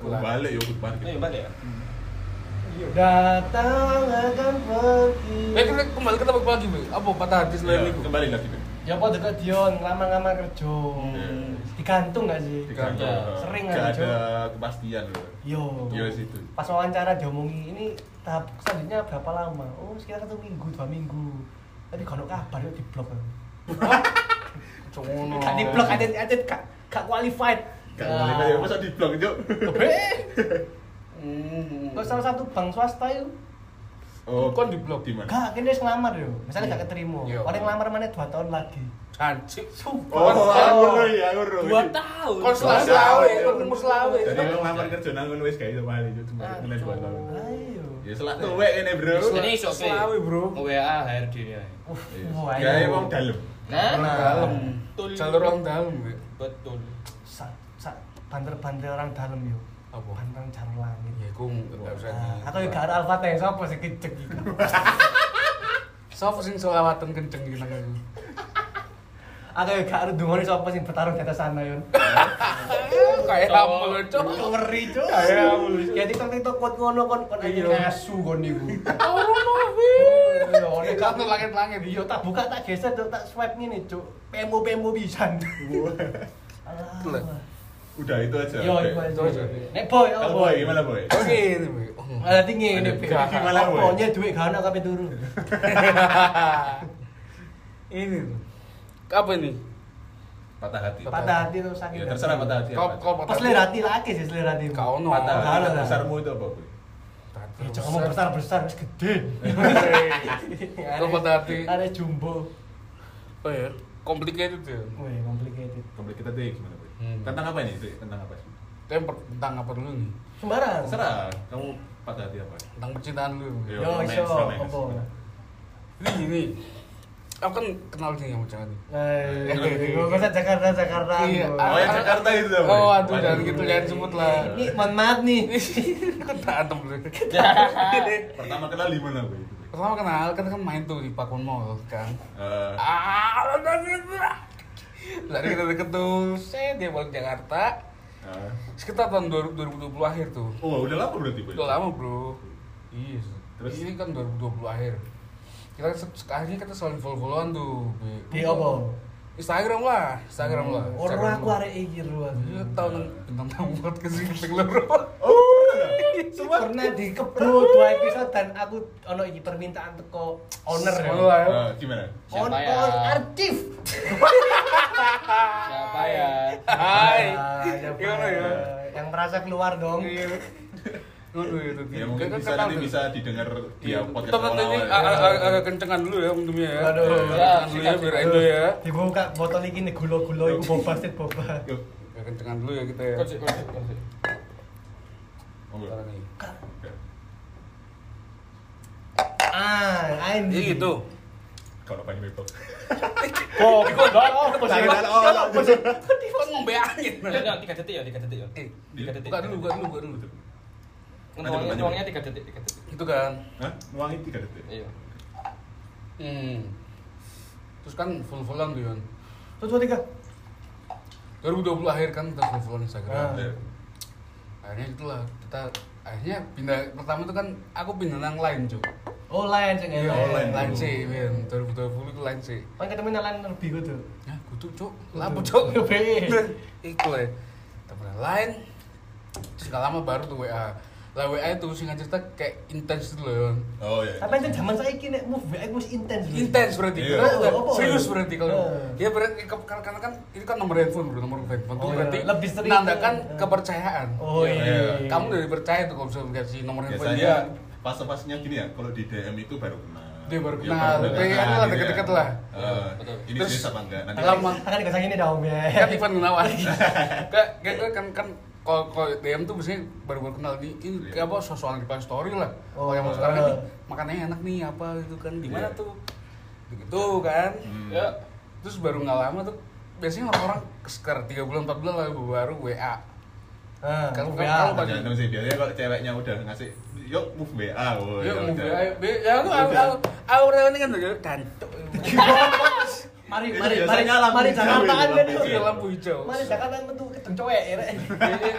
E: Balik yo ikut
B: Ini
E: parkir.
B: balik ya?
C: Datang akan pergi.
D: Eh kita kembali ke lagi, Be. Apa patah hati selain
E: Iya,
D: itu?
E: Kembali lagi.
C: Ya apa dekat Dion, ngelamar-ngelamar kerja.
E: Hmm.
C: Digantung gak sih?
E: Di kantor.
B: Iya.
C: Sering
E: Gak ada kepastian loh.
C: Yo.
E: Yo situ.
C: Pas wawancara diomongi ini tahap selanjutnya berapa lama? Oh sekitar satu minggu, dua minggu. Tapi kalau kabar yuk di blok.
D: Ngono.
C: Gak di blok aja aja gak gak qualified.
E: Gak boleh kayak masa di blog Cok.
D: Hmm.
C: Kok salah satu bank swasta itu
E: Oh,
D: Kon di blog?
E: di mana?
C: gak kini wis ngelamar yo. Misalnya gak keterima.
D: Iya.
C: Orang ngelamar mana dua tahun lagi.
D: Cancik.
E: Oh, aku ya, aku
B: Dua tahun.
D: Kon selawe, selawe, kon umur selawe.
E: Jadi ngelamar kerja nang ngono wis gak iso balik Cok. cuma kena dua tahun.
C: Ayo.
E: Ya selak tuwek ini, Bro.
B: Ini iso.
D: Selawe, Bro.
B: WA HRD ya.
C: Uh,
E: Iya.
C: wah,
E: Gawe wong dalem.
B: Nah,
D: Dalam.
B: Betul.
D: Jalur orang dalam, Be.
B: betul.
C: Sa, sa, banter-banter orang dalam yo.
D: Apa?
C: Banter jalur langit.
D: Ya, aku nggak usah.
C: Ah, aku juga ada alfa teh, siapa sih kecek gitu.
D: Sopo sing selawatan kenceng gitu nang aku.
C: Aku juga ada dungoni siapa sih bertarung di atas sana yon.
D: Kayak kamu cok.
C: Ngeri cuy.
D: Kayak kamu.
C: Ya TikTok TikTok kon ngono kon kon aja
D: Iya.
C: ngasu kon niku.
D: Satu
C: kamu
D: langit-langit.
C: Iya, tak buka tak geser Cuk, tak swipe ngene, Cuk. Pemo pemo pisan.
D: Telek.
C: Alah.
E: Udah itu aja.
C: Yo,
D: Itu
C: aja. Nek boy, oh boy.
E: boy gimana boy?
D: Oke, ini, Be.
C: Ada tinggi ini.
E: Ada gimana, Boy?
C: Pokoknya duit gak ono kabeh turu.
D: Ini tuh. Apa ini?
E: Patah hati.
C: Patah hati tuh sakit.
E: Ya terserah patah hati.
D: Kau kau
C: Pas selera hati lagi sih selera hati.
D: Kau no.
E: Patah
C: Patah
E: hati
C: hati.
E: besarmu itu apa, boy?
C: Ya, Jangan ngomong besar-besar, wis gede.
D: Kau patah hati.
C: Ada jumbo.
D: Oh ya, complicated ya.
C: Wih, complicated.
E: Komplit kita deh gimana?
D: Hmm.
E: Tentang apa ini? Tentang apa sih?
D: Temper tentang apa dulu nih?
C: Sembarang.
E: Terserah. Kamu patah hati apa?
D: Tentang percintaan lu.
E: Yo,
C: Yo, iso, apa?
D: Ini gini. Aku kan kenal sih sama.
C: Eh, gue usah Jakarta, Jakarta.
D: Iya.
C: gua.
E: Oh, yang Jakarta itu?
D: Oh, aduh,
E: Waduh.
D: jangan gitu, jangan sebut lah.
C: Ini mohon maaf nih.
D: Berantem dulu.
E: Pertama kenal di mana, Boy?
D: Pertama kenal kan kan main tuh di Pakun Mall kan.
E: Eh,
D: Ah, Lari kita deket tuh, saya dia balik Jakarta.
E: eh.
D: Sekitar tahun 2020 akhir tuh.
E: Oh, udah lama berarti?
D: Udah lama bro. Iya.
E: Terus?
D: Ini kan 2020 akhir. Kita se- sekarang kita selalu follow-followan tuh. Be.
C: Di apa?
D: Instagram lah, Instagram lah.
C: Orang aku arek iki lu.
D: Iya tahu nang bintang tamu buat ke sini loro.
E: Oh, pernah?
C: Pernah dikebut dua episode dan aku ono iki permintaan teko owner ya.
D: Oh.
E: Eh, gimana?
C: On
B: Siapa ya?
C: on archive.
B: Siapa
D: Hai.
C: Ah, ya,
D: Gimana ya?
C: Yang merasa keluar dong.
D: Iya. Ngono ya.
E: Ya mungkin
D: Kan
E: bisa nanti bisa didengar di
D: Iya,
E: podcast
D: teman ini
E: awal-awal ya.
D: ag- ag- agak kencengan dulu ya untungnya ya.
C: Aduh.
D: Agak kencengan dulu ya biar endo ya.
C: Dibuka botol iki nih gulo-gulo iku boba sih boba.
D: Kencengan dulu ya kita ya.
E: Enggak.
C: Ah, ain.
D: Iya gitu.
E: Kalau apa ini Bebek?
C: Oh, kok oh, kok
E: oh,
C: Kok kok sih?
D: Kan ngombe angin.
B: Ya, ya, tiga detik ya, tiga detik ya.
D: Eh,
B: Tiga detik.
D: buka dulu, buka dulu, buka dulu.
B: Nuangnya, nuangnya tiga detik, tiga detik.
D: Itu kan.
E: Hah? Nuangin tiga detik?
B: Iya.
D: Hmm. Terus kan full-fullan tuh Yon.
C: Tuh, tuh, tiga.
D: 2020 akhir kan kita full-fullan Instagram.
C: Ah.
E: Ya.
D: Akhirnya itulah kita akhirnya pindah pertama itu kan aku pindah nang lain cuy.
C: Oh, lain sing
D: Iya,
E: lain.
D: lain sih, Win. 2020 itu lain sih.
C: Kan ketemu nang lain lebih kudu.
D: Ya, kudu cuk. Lapo cuk.
C: Be.
D: Iku lah. Temen lain. Terus gak lama baru tuh WA. Lah WA itu sih cerita kayak intens gitu loh.
E: Oh iya.
C: Tapi itu zaman saiki nek move WA wis intens.
D: Intens berarti.
E: Iya.
D: Nggak?
C: Oh?
D: Serius berarti kalau.
C: Eh.
D: Ya berarti karena kan itu kan nomor handphone bro, nomor handphone
C: Oh, iya.
D: berarti
C: Lebih sering.
D: menandakan
C: Eh.
D: kepercayaan.
C: Oh
E: Iya.
C: iya.
D: Kamu udah percaya tuh kalau misalnya dikasih nomor handphone
E: Biasanya
D: dia.
E: fase-fasenya gini ya, kalau di DM itu baru kenal.
D: Dia baru
E: Ya,
D: kenal.
E: baru
D: Kayak
E: kenal
D: lah, deket-deket
E: ya.
D: lah.
E: Eh. Ini
D: Terus
E: serius apa enggak? Nanti
D: lama.
C: Akan dikasih ini dong ya.
D: kan Ivan Gunawan kayak kayak kan kan kalau kalau DM tuh biasanya baru baru kenal nih ini
E: Iya.
D: kayak apa sosokan di story lah
C: Oh,
D: oh yang mau
C: eh.
D: sekarang kan nih makanannya enak nih apa gitu kan di mana
E: Iya.
D: tuh gitu kan
E: Hmm.
B: Ya.
D: terus baru nggak lama tuh biasanya orang-orang sekitar tiga bulan empat bulan lah baru WA
C: Ah,
D: Kalau-
C: WA.
D: kalau bagi-
E: Tergantung sih, biasanya kalau ceweknya udah ngasih Yuk move WA oh,
D: Yuk,
E: ya udah.
D: WA, ya aku aku aku aku ini kan tuh kantuk
C: Mari mari mari
E: lampu
C: mari Jakarta kan
E: lampu
C: itu.
D: Lampu hijau.
C: Mari Jakarta metu keteng cowek ya.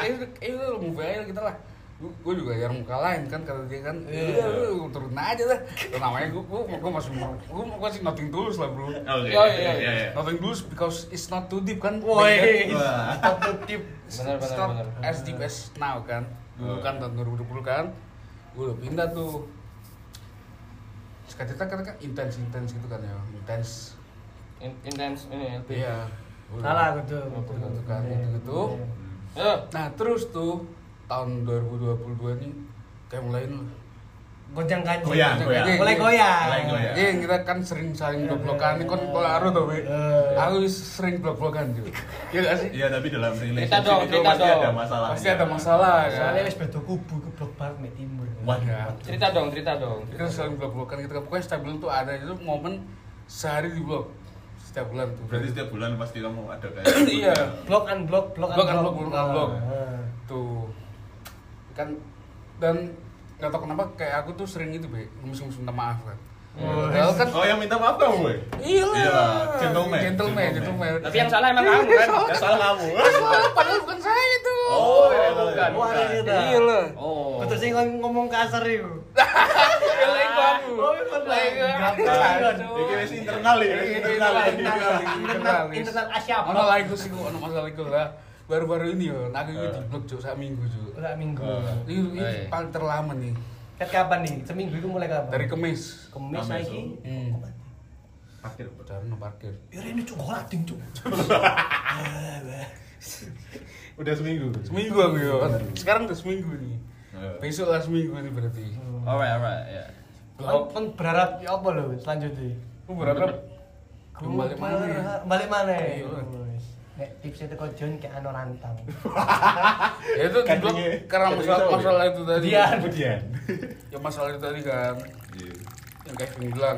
D: Itu itu mau WA kita lah gue juga jarang muka lain kan kata dia kan
C: Iya.
D: ya turun aja dah Dan namanya gue gue gue masih gue masih nothing tulus lah bro
E: Oke.
B: Iya, iya,
E: iya, iya.
D: nothing tulus because it's not too deep kan
C: Woi.
E: Wah.
C: Satu tip.
B: Benar,
D: it's
B: benar,
D: not
B: benar.
D: as deep as now kan dulu
E: Oh.
D: kan tahun 2020 kan gue udah pindah tuh Sekarang kita kan kan intens intens gitu kan ya intens
B: In- Intens ini LP.
D: iya
C: Salah gitu.
D: gitu kan gitu gitu nah terus tuh tahun 2022 ini kayak mulai nih
C: Goncang ganjing.
E: Goyang, goyang.
C: Mulai goyang.
E: Mulai goyang.
D: Iya, kita kan sering saling blok-blokan, ini kan kalau Aru tau, Be.
C: Eh.
D: Aku sering blok-blokan juga. Iya gak sih?
E: Iya tapi dalam
B: Cerita
E: relationship
B: dong,
E: itu
B: cerita
E: pasti
B: dong.
E: ada masalah.
D: Pasti ada masalah kan.
C: Soalnya wis beda kubu ke blok barat mek timur.
E: Wah,
D: Ya.
B: Cerita dong, cerita dong.
D: Kita saling blok-blokan gitu. Pokoknya bulan tuh ada itu momen sehari di blok. Setiap bulan tuh.
E: Berarti setiap bulan pasti kamu ada kayak
D: Iya.
C: Blok unblock, blok
D: Blok unblock, blok unblock.
C: Ah.
D: tuh kan dan nggak tau kenapa kayak aku tuh sering itu be ngemis-ngemis minta maaf kan
C: Oh,
D: Padahal kan
E: Oh yang minta maaf kamu, boy?
D: iya lah
E: Iya, gentleman.
D: gentleman gentleman
B: Tapi yang salah emang kamu kan?
E: Ya salah kamu.
D: Padahal bukan saya itu
E: Oh, iya,
B: bukan.
E: bukan.
C: Wah, iya dah.
D: iya lah
B: Oh.
C: Sih ngom- ngomong kasar itu.
D: Iya lah itu aku
C: Oh, iya,
D: iya.
C: Gampang.
E: Iki wis internal ya, internal. ya.
C: Internal internal Asia.
D: Ono lah iku sih ono masalah iku lah baru-baru ini yo aku iki
E: Eh.
D: di blok cuk sak minggu cuk
C: Udah minggu.
E: Oh.
D: ini, ini
B: iya.
D: paling terlama nih
C: Kat kapan nih? Seminggu itu mulai kapan?
D: dari Kemis
E: Kamis,
C: lagi.
D: hmm.
E: Parkir.
D: No parkir
C: Ya ini cuk lading cuk.
E: Udah seminggu.
D: seminggu aku yo sekarang udah seminggu nih
E: Eh.
D: besok lah seminggu nih berarti
B: Alright, alright, ya.
C: Kan kan berharap ya apa lo selanjutnya?
D: aku berharap balik mana ya
C: Balik mana?
D: Iya.
C: Nek tipsnya itu kau John kayak anu rantang.
D: ya itu di blok
E: Kandungnya-
D: karena masalah
E: ya?
D: masalah itu tadi
C: Dia.
E: Kemudian.
D: ya masalah itu tadi kan
E: Iya.
D: yang kayak bilang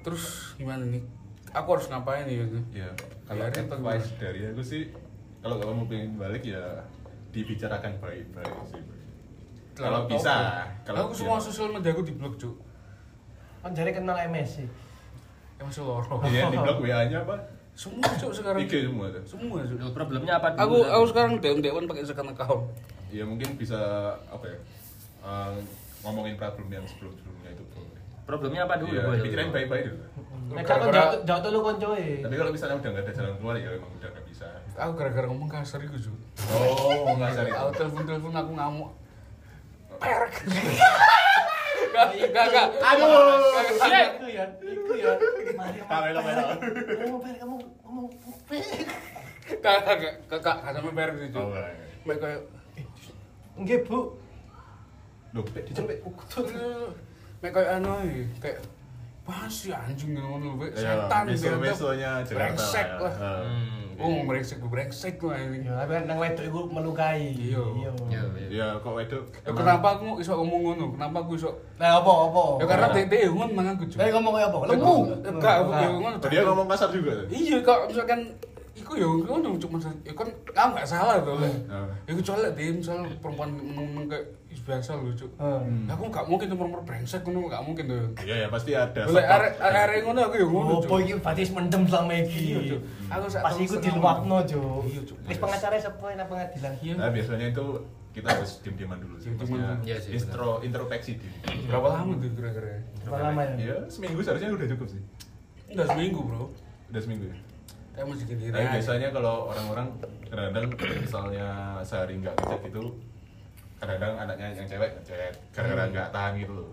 D: terus gimana nih aku harus ngapain nih
E: Ya, kalau
D: Biarin atau
E: advice dari aku sih, kalau kamu pengen balik ya dibicarakan baik-baik sih. Kalau bisa, kalau
D: aku semua media aku di blok cuk
C: Kan jari kenal MS sih.
D: ya masih loro
E: Iya, di blog WA-nya apa?
D: semua cuk sekarang
E: IG semua tuh.
D: semua cuk
B: Problemnya apa dulu?
D: aku aku sekarang DM DM pakai second account
E: Ya mungkin bisa apa ya? eh, ngomongin problem yang sebelum-sebelumnya itu bro.
B: Problemnya apa dulu? Boy?
E: pikirin baik-baik dulu.
C: Nek kan jauh jauh dulu koncoe.
E: Tapi kalau misalnya udah nggak ada jalan keluar ya emang udah nggak bisa.
D: aku gara-gara ngomong kasar itu cuk
E: Oh, nggak cari.
D: aku telepon telepon aku ngamuk perak gak gak gak
C: Aduh, itu ya, itu ya. Mari
E: Kamera, kamera.
C: Kamu kamu kamu ngomong
D: Kakak kakak kakak sampe bareng sih.
E: Oh, enggak.
D: Mek kayak
C: Nggih, Bu.
E: Loh, dicepet.
D: mek kayak anu kayak Pas sih anjing ngono lho, Bek.
E: Ya,
D: setan
E: meso-mesonya
D: brengsek
E: lah. ya.
B: Hmm.
D: Oh, brengsek brengsek lah ini.
C: Ya, tapi nang wedok iku melukai.
D: Iya.
B: Ya, ya.
E: Ya, kok wedok.
D: Ya kenapa aku iso ngomong ngono? Kenapa aku iso
C: Nah, apa apa?
D: Ya karena dia dia ngono nang aku.
C: Kayak ngomong kayak apa? Lemu.
D: Enggak, aku ya ngono.
E: Dia ngomong kasar juga.
D: Iya, kok misalkan iku ya ngono cuma ya kan kamu enggak salah tuh lah.
E: Hmm.
D: Ya kecuali dia misal perempuan meneng kayak biasa lho, Cuk.
C: Hmm.
D: Aku enggak mungkin tuh perempuan brengsek ngono enggak mungkin tuh.
E: Iya, ya pasti ada.
D: Boleh
E: stok.
D: arek arek ngono aku ya ngono,
C: Oh, boy iki berarti wis mendem selama iki.
D: Iya, Cuk. Aku sak
C: Pas iku. Cuk.
D: Iya, Cuk.
C: Wis pengacara sepo nang pengadilan.
D: Iya.
E: Nah, biasanya itu kita harus diam-diaman dulu sih. Maksudnya.
B: Iya sih,
E: intro introspeksi diri.
D: Berapa lama tuh kira-kira?
C: Berapa lama ya?
E: Ya, seminggu seharusnya udah cukup sih.
D: Udah seminggu, Bro.
E: Udah seminggu ya. Tapi biasanya kalau orang-orang kadang-kadang misalnya sehari nggak ngechat gitu, kadang-kadang anaknya yang cewek ngechat, gara-gara nggak tahan gitu loh.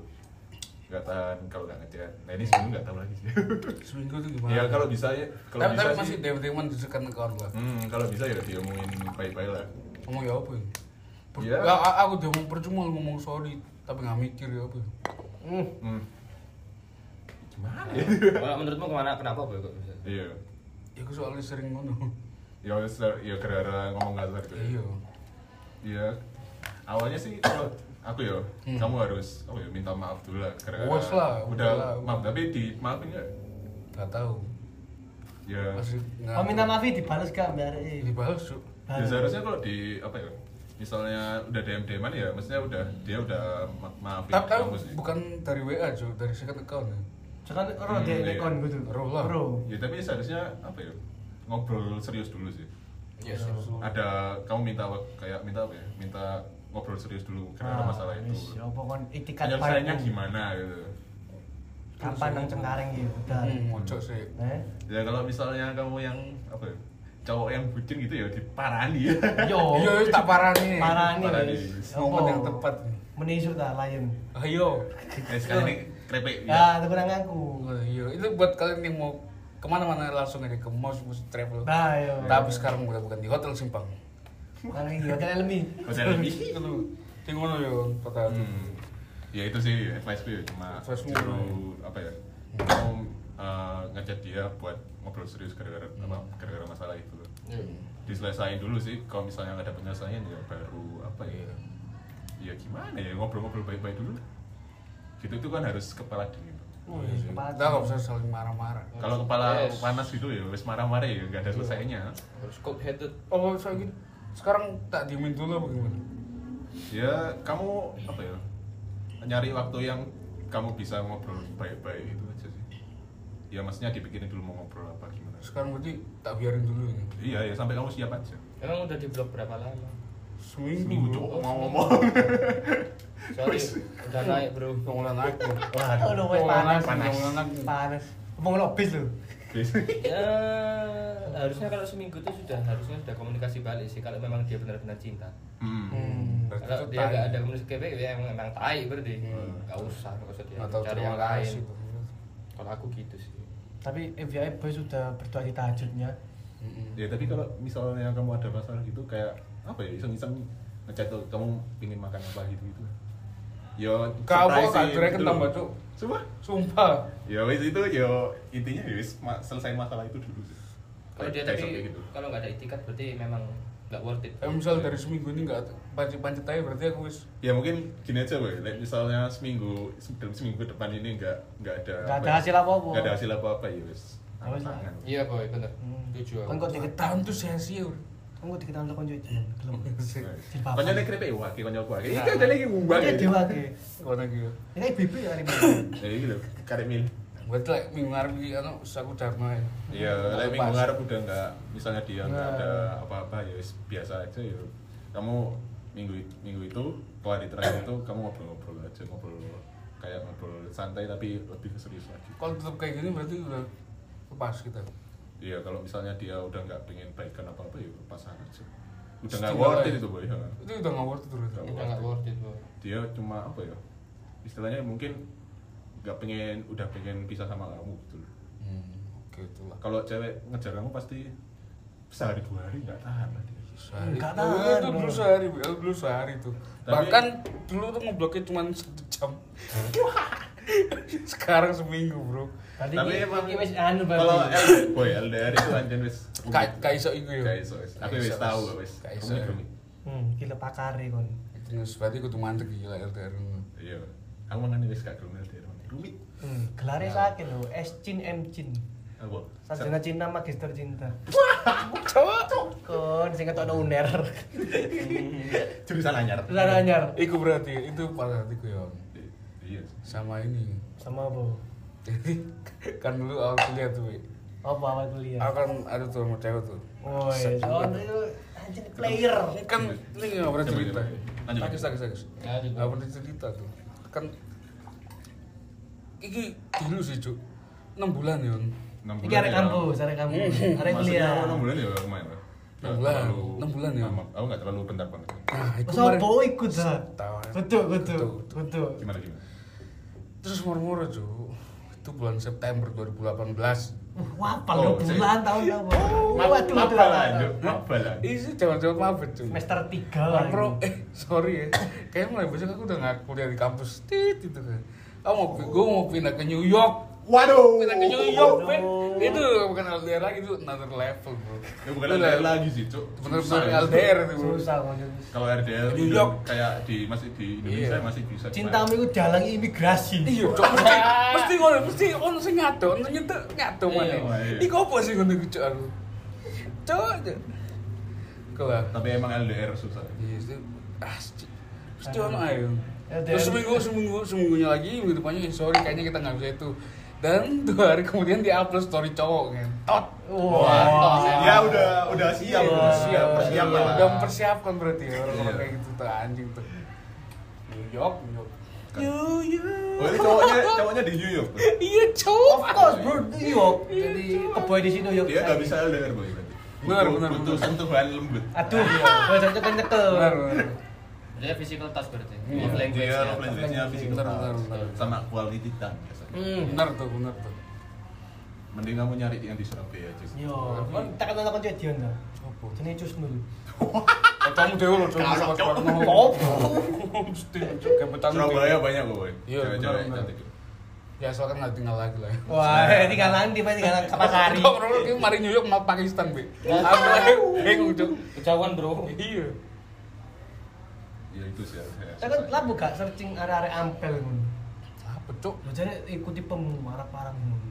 E: Nggak tahan kalau nggak ngechat. Nah ini seminggu nggak tahu lagi sih.
D: seminggu tuh gimana?
E: ya kalau bisa ya, kalau
D: tapi,
E: bisa
D: tapi
E: sih.
D: masih DM-DM di second account lah.
E: Hmm, kalau bisa ya diomongin baik-baik lah.
D: Ngomong ya apa ya? Per-
E: Iya.
D: Ya, aku diomong percuma lu ngomong sorry, tapi nggak mikir ya apa ya?
C: Hmm.
E: Hmm. Gimana ya?
B: Kalau menurutmu ke mana kenapa boy kok bisa?
E: Iya.
D: Ya aku soalnya sering ngono.
E: Ya, ya gara-gara ngomong kasar gitu. ya.
D: Iya.
E: Iya. Awalnya sih kalau aku ya,
D: Hmm.
E: kamu harus oh ya minta maaf dulu lah gara-gara
D: Wes lah,
E: udah
D: udah lah.
E: maaf tapi di maafin nggak?
D: Gak tahu.
E: Ya.
D: Masih nggak-
C: Oh, minta maaf dibales gak mbak Arek?
D: Dibalas, Cuk.
E: ya seharusnya kalau di apa ya? Misalnya udah DM DM ya, maksudnya udah dia udah ma- maafin
D: Tapi
E: kamu sih.
D: bukan dari WA, Cuk, dari second account ya.
C: Jangan orang
E: Hmm,
C: dia
E: iya.
C: nekon gitu.
D: Ro lah.
C: Bro.
E: Ya tapi seharusnya apa ya? Ngobrol serius dulu sih.
B: Iya sih.
E: Ada kamu minta kayak minta apa ya? Minta ngobrol serius dulu karena
C: Ah,
E: masalah itu.
C: ya apa kon itikat
E: Penyelesaiannya
C: baik.
E: gimana gitu.
C: Kapan nang cengkareng gitu. Udah.
D: Hmm, mojok sih.
C: Eh?
E: Ya kalau misalnya kamu yang apa ya? Cowok yang bucin gitu ya diparani ya.
C: Yo.
D: Iya, itu tak parani.
C: Parani
E: Parani.
D: Momen yang tepat.
C: Menisuk ta lain.
D: Ayo.
E: Nah, sekarang ini krepek
C: Ya, itu kurang aku.
D: Oh, Iya, itu buat kalian yang mau ke mana-mana langsung aja ke Mos Mus Travel.
C: Nah, yo.
D: Tapi sekarang udah bukan di Hotel Simpang.
C: Nang iki hotel Elmi.
E: Hotel lebih.
D: Itu di ngono ya kota.
E: Hmm. Ya itu sih advice gue cuma
D: Advice-mu.
E: dulu apa ya? Kamu uh, ngechat dia buat ngobrol serius gara-gara apa? Gara-gara masalah itu. Diselesain dulu sih. Kalau misalnya nggak ada penyelesaian ya baru apa ya? Ya gimana ya ngobrol-ngobrol baik-baik dulu. Gitu itu kan harus kepala dingin.
C: Oh, iya, kepala
D: Kita nggak usah saling marah-marah.
E: Kalau kepala
B: Yes.
E: panas gitu ya wis marah-marah ya nggak ada selesainya.
B: Harus cold headed.
D: Oh, saya gini. Sekarang tak diemin dulu apa gimana?
E: Ya kamu apa ya? Nyari waktu yang kamu bisa ngobrol baik-baik itu aja sih. Ya maksudnya dipikirin dulu mau ngobrol apa gimana.
D: Sekarang berarti tak biarin dulu ini.
E: Iya ya sampai kamu siap aja.
B: Emang udah di blok berapa lama?
D: Seminggu.
E: Seminggu cowok mau ngomong.
B: Sorry, udah naik bro.
D: Udah mulai naik. bro.
C: Aduh, wis
D: Udah mulai
C: panas.
D: naik.
C: Panas. Ngomong lo bis lu.
B: Ya harusnya kalau seminggu itu sudah harusnya sudah komunikasi balik sih kalau memang dia benar-benar cinta.
E: Hmm.
C: Hmm.
B: Kalau dia nggak ada komunikasi kayak ya emang emang tai berarti.
D: Hmm.
B: Nggak usah, nggak usah dia
D: tahu
B: cari yang lain.
D: kasih.
B: Kalau aku gitu sih.
C: Tapi FBI Boy sudah berdoa di tahajudnya.
D: Mm-mm.
E: Ya tapi kalau misalnya kamu ada masalah gitu kayak apa ya iseng-iseng ngechat tuh kamu pingin makan apa gitu gitu. Ya
D: Kamu tambah
E: loh.
D: cuk.
E: Sumpah.
D: Sumpah.
E: Ya wis itu ya intinya ya wis ma- selesai masalah itu dulu sih.
B: Kalau dia
E: sampai gitu.
B: kalau nggak ada itikat berarti memang nggak worth it.
D: Eh, misal dari seminggu ini nggak pancet-pancet aja berarti aku wis
E: Ya mungkin gini aja boy, like, misalnya seminggu dalam seminggu depan ini nggak nggak ada
C: Nggak ada
E: ya,
C: hasil apa-apa.
E: nggak ada hasil apa apa ya wis.
C: Ya.
B: Iya boy, bener.
C: Hmm.
B: Setuju
C: Kan
B: aku.
C: kok dikit
D: tahun tuh sia-sia.
C: Kan kok dikit tahun konco itu. Belum. Jilbaban.
E: Konyol nek krepek wae, konyol wae. Iki
B: Nah.
E: kan iki ngubah.
C: Oke, dewa ke.
D: Kau lagi.
C: Ini ibu ya hari ini.
E: Ya iki lho, karek mil.
D: Berarti like, minggu ngarep iki anu saku dharma ya.
E: Iya, like
D: Lepas.
E: minggu ngarep udah nggak misalnya dia nggak
C: Nah.
E: ada apa-apa ya wis biasa aja ya. Kamu minggu minggu itu kalau hari terakhir itu kamu ngobrol-ngobrol aja, ngobrol kayak ngobrol santai tapi lebih serius lagi.
D: Kalau tetap kayak gini berarti udah lepas kita.
E: Iya, kalau misalnya dia udah nggak pengen baikan apa-apa ya lepasan aja. Udah nggak worth it itu boy. ya.
D: Itu udah nggak worth it.
E: Nggak
B: Udah nggak worth it boy.
E: Dia cuma apa ya? Istilahnya mungkin nggak pengen udah pengen pisah sama kamu gitu loh.
D: Hmm, oke itulah.
E: Kalau cewek ngejar kamu pasti sehari dua hari nggak tahan lah dia.
D: Sehari.
C: Nggak
D: Oh,
C: tahan,
D: itu dulu sehari, dulu sehari tuh.
E: Tapi-
D: Bahkan dulu tuh ngebloknya cuma satu jam. Sekarang seminggu, bro.
C: Tadi
E: Tapi
C: ki-
E: emang
C: anu
E: kalau. LDR, boy LDR itu anjen wis
D: Kayak kayak iso iku yo.
E: Kayak iso, wis. Aku wis tahu kok, wis.
D: Kayak iso.
E: Rumit-rumit.
C: Hmm, gila pakare kon.
D: Terus berarti kudu mantep gila LDR.
E: Iya. Aku mangan wis gak gelem LDR. Rumit.
C: Hmm, gelare sakit lho, S Cin M Cin.
E: Apa?
C: Sarjana cinta magister cinta.
D: Cowok.
C: Kon sing ketokno uner.
E: Jurusan anyar.
C: Terus anyar.
D: Iku berarti itu pada hatiku ya.
E: Iya.
D: Sama ini.
C: Sama apa?
D: Jadi kan dulu awal kuliah tuh.
C: Apa awal kuliah?
D: Aku kan ada tuh sama cewek tuh.
C: Oh, iya. Soalnya itu anjir player.
D: Kan ini nggak pernah
E: Coba,
D: cerita.
E: coba. Lanjut.
D: Takis, takis, takis.
F: Lanjut.
D: Nggak pernah cerita tuh. Kan iki dulu sih, Cuk. 6 bulan ya. On.
E: Enam
C: Iki arek kampus, arek kampus. Arek
E: Maksudnya
C: kuliah.
E: 6 bulan ya lumayan lah.
D: Enam bulan, enam bulan ya.
E: Aku nggak terlalu bentar banget.
D: Nah, itu
C: Sopo
D: kemarin-
C: ikut dah? Betul. Betul.
D: Betul.
E: Gimana gimana?
D: Terus murmur Cuk. Itu bulan September 2018.
C: Uh, Wapal
E: Oh,
C: bulan tahun apa?
E: Ma-
C: Waduh, waduh.
E: lah.
D: Isi jaman-jaman mabet, Cuk.
C: Semester 3 lah.
D: Bro, eh sorry ya. Kayaknya mulai besok aku udah nggak kuliah di kampus. Tit itu kan. Aku mau gue mau pindah ke New York.
E: Waduh.
D: Pindah ke New York. Itu bukan LDR lagi itu another level, Bro.
E: Ya bukan LDR lagi sih, Cuk.
D: Bener-bener
E: Susah ya.
D: LDR itu, Bro.
C: Susah.
E: Kalau RDL
D: New York.
E: kayak di masih di Indonesia
D: Iya.
E: masih bisa.
C: Cintamu itu dalang imigrasi.
D: Iya, cok mesti mesti ngono, mesti ono sing ngato, ono nyentuh ngato mana.
E: Iya, iya.
D: Iku apa sih ngono iku. Cok. cok. Kelah.
E: Tapi emang LDR susah.
D: Iya, itu ah, mesti mesti ono ayo.
C: LDR.
D: Terus seminggu seminggu seminggunya lagi minggu depannya eh, sorry kayaknya kita nggak bisa itu. Dan dua hari kemudian di-upload story cowok kan. Tot.
C: Wah.
E: Ya udah udah siap,
C: Iya,
E: udah siap, persiapan
D: Iya. Udah mempersiapkan berarti ya orang-orang
E: Iya.
D: kayak gitu tuh anjing tuh. New York, New York. New
E: Oh
D: York.
E: ini cowoknya cowoknya di New York.
D: Iya, cowok.
C: Of course, bro. New York. Jadi keboy di sini New York.
E: Dia nggak bisa LDR boy berarti.
D: Benar, benar,
E: Butuh sentuhan lembut.
C: Aduh, bocah kan nyekel.
D: Benar, benar.
F: Dia physical touch berarti.
D: Iya.
F: Love language.
E: Dia
F: ya.
E: love language-nya physical
D: Benar, benar,
E: touch.
D: benar.
E: sama quality time biasanya.
C: Hmm.
D: Benar tuh, benar tuh.
E: Mending kamu nyari yang di Surabaya aja. sih.
C: Yo, kan tak kenal kan Dion dah.
D: Apa?
C: Jenenge Cusnul.
D: Eh, kamu dewe loh.
C: Oh.
D: Mesti kayak betang.
E: Surabaya banyak kok boy.
D: Iya,
E: Cewek-cewek
D: benar,
E: cantik.
D: Ya soalnya kan nggak tinggal lagi lah.
C: Wah, tinggal nanti Pak, tinggal Kapasari.
D: Kok bro, mari New York mau Pakistan, Be. Aku lagi bingung, Cok.
F: Kejauhan bro.
D: Iya.
E: Ya itu sih. ya,
C: Saya kan lah buka searching area-area ampel ngono.
D: Apa, Cok?
C: Lo jadi ikuti pemu marah parang ngono.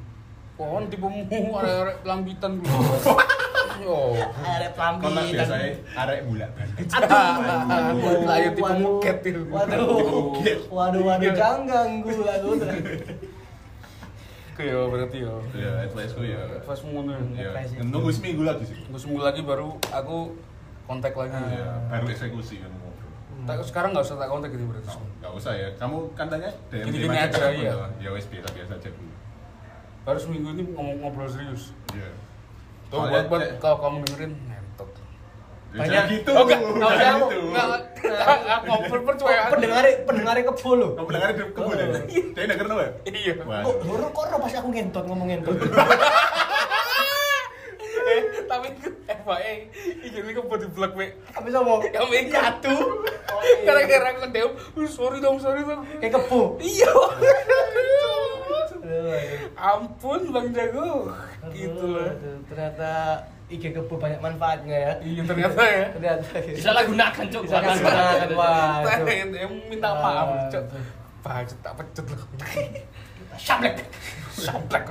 D: Pohon tipemu arek-arek lambitan dulu. Yo.
C: Area
E: Kalau
C: pelambitan.
E: biasanya arek bulat.
C: Aduh,
D: Lah, ya tipe muket itu.
C: Waduh, waduh, waduh, jangan ganggu aku.
D: Oke ya berarti ya.
E: Ya, advice ku ya.
D: Pas ngono.
E: Ya,
C: Advice itu.
E: nunggu seminggu lagi sih.
D: Tunggu seminggu lagi baru aku kontak lagi.
E: Ya, baru eksekusi kan.
D: Tak- sekarang nggak usah tak kontak gitu berarti.
E: Oh, Nggak usah ya, kamu kan tanya DM
D: Gini-gini
E: DM
D: aja, iya.
E: Ya wes biasa biasa aja dulu.
D: Baru seminggu ini ngomong ngobrol serius.
E: Iya.
D: Tuh buat buat kalau kamu dengerin ngentot.
E: Ya,
C: Banyak-
E: gitu.
D: Oh enggak, enggak enggak.
E: gitu.
D: Enggak, enggak ngobrol percaya.
C: Pendengar pendengar kebo lo.
E: Kamu dengar di kebun ya? Dia denger apa?
D: Iya.
E: Wah.
C: Kok loro kok pas aku ngentot ngomong ngentot.
D: Eh, tapi FYI, iki ini kok di blog we.
C: Tapi sama
D: Yang make
C: Jatuh.
D: Gara-gara aku dew, sorry dong, sorry dong.
C: kayak kebo.
D: Iya. Ampun Bang Jago. Gitu lah.
C: Aduh, Ternyata IG kebo banyak manfaatnya ya.
D: Iya ternyata ya.
C: Ternyata.
F: Disalahgunakan cok.
C: Bisa gunakan wah.
D: Yang minta maaf, cok. Bacot tak pecut loh.
C: Sablek.
D: Sablak.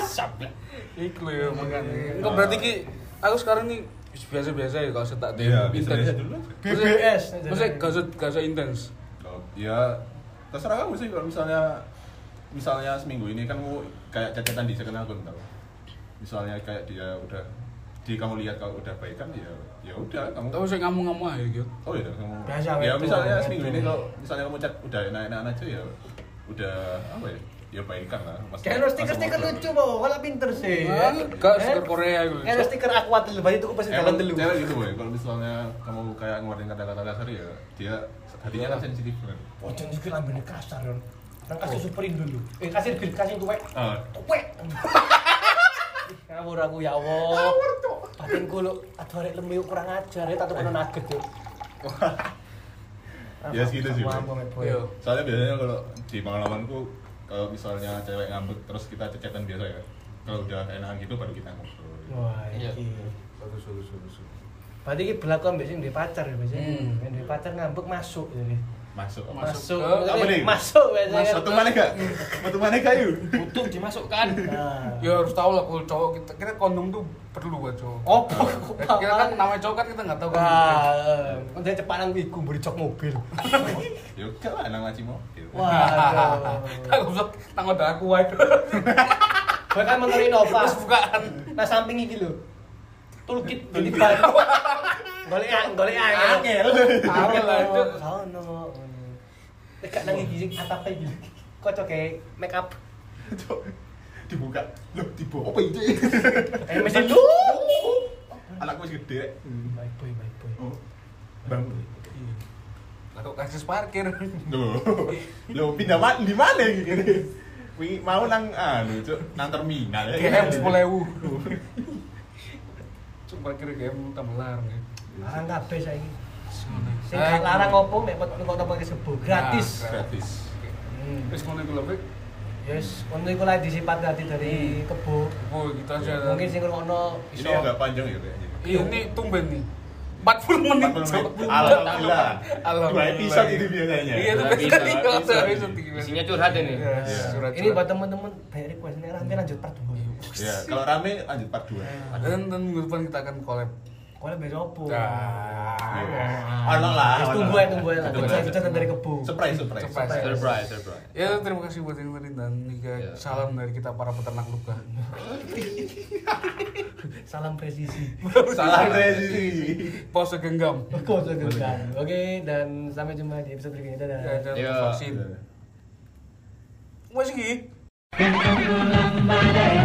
F: Sablak.
D: Iku lho ya makanya. Enggak berarti ki aku sekarang nih biasa-biasa ya kalau saya tak
E: Iya,
D: intens.
E: biasa dulu.
C: BBS.
D: Maksudnya gak usah gak usah intens.
E: Oh, Ya, terserah kamu sih kalau misalnya misalnya seminggu ini kan kamu kayak catatan di second akun tau. Misalnya kayak dia udah di kamu lihat kalau udah baik kan ya ya udah kamu
D: Tahu saya ngomong-ngomong aja gitu.
E: Oh iya, kamu.
C: Biasa,
E: ya
C: itu,
E: misalnya
C: itu.
E: seminggu ini kalau misalnya kamu chat udah enak-enak aja ya udah apa ya? Ya baikan lah. Mas-
C: Kayak lo
E: masuk
C: stiker-stiker lucu, Bo. Kalau pinter sih.
D: Ah,
C: Eh? Eh?
D: stiker Korea gitu.
C: Kayak lo stiker aqua telu, berarti itu pasti jalan telu.
E: cewek gitu boy, kalau misalnya kamu kayak ngeluarin kata-kata kasar ya dia hatinya kan sensitif kan.
C: Oh, jangan juga lambene kasar, Ron. Nang kasih superin dulu. Eh, kasih bil kasih tuwek.
E: Ah,
C: Tuwek. Ngawur aku ya Allah. Ngawur, Cok. Yang kulo aduh arek lembu kurang ajar ya tak tukang nugget yo.
E: Ya, segitu sih, soalnya biasanya kalau di pengalamanku kalau misalnya cewek ngambek terus kita cecetan biasa ya kalau udah enakan gitu baru kita ngobrol
C: Wah,
B: Iya.
D: Bagus, bagus, bagus.
C: Berarti iki berlaku sing duwe pacar ya biasanya.
D: Hmm.
C: Yang pacar ngambek masuk jadi.
E: Masuk
C: Masuk.
D: ke-
E: apa nih?
C: Masuk biasanya.
E: masuk tuh mana gak metu mana gak yuk
B: butuh dimasukkan
C: Nah.
D: Ya harus tahu lah kalau cowok kita kira kondom tuh perlu buat cowok.
C: Oh,
D: Eh, Kira kan namanya cowok kan kita nggak tahu kan.
C: Wah, udah cepat nang iku mburi jok mobil.
E: ya oke lah nang laci mobil
C: Waduh.
D: Aku usah tanggal aku wae.
C: Gue kan menurut Innova.
D: Terus bukaan.
C: Nah samping iki lho. Toolkit jadi ban. Golek golek angel.
D: Angel lah itu.
C: Tekak nang iki sing atap iki. Kocok kayak make up.
E: Cok, dibuka loh dibawa apa itu
C: Eh mesin lu.
E: anakku masih gede
C: My boy, my boy.
E: oh bang
D: Lah kok kasih parkir.
E: loh loh pindah di mana gini Wingi mau nang anu cuk nang terminal ya
D: GM sepuluh ewu. Cuk parkir GM tambah larang ya.
C: Larang kabeh saiki. Sing
D: Eh,
C: gak larang opo mek kok tempat kesebut gratis.
E: Gratis
C: Hmm.
D: Terus ngono iku lho.
C: Yes, ono iku lah disipat tadi dari kebo.
D: Oh, gitu aja.
C: Mungkin sing ngrungokno
E: ini agak panjang ya kayaknya
D: Iya, ini tumben nih. 40 menit.
E: 40 menit. Alhamdulillah.
D: Alhamdulillah.
E: Dua episode itu biasanya.
D: Iya, itu gimana?
B: isinya curhat ini
D: Iya,
E: Iya.
D: surat-
C: Ini buat teman-teman banyak request ini rame lanjut part 2.
E: Ya, kalau rame lanjut part 2.
D: Dan, dan minggu depan kita akan collab.
C: Kalau besok opo?
D: Nah.
E: Ono lah.
C: Wis
E: ono
C: tunggu
E: lah.
C: aja, tunggu aja lah.
E: Tunggu
C: Kita
E: aja.
C: kita dari kebo.
E: Surprise, surprise.
D: Surprise.
B: surprise surprise
D: Ya terima kasih buat yang dan juga
B: Ya.
D: salam dari kita para peternak luka.
C: Salam presisi.
E: Salah resisi.
D: Pose genggam.
C: Kok segenggam. Oke, dan sampai jumpa di episode berikutnya. Dadah.
D: Ya, dan
B: Ya.
D: vaksin.
G: Lambalay,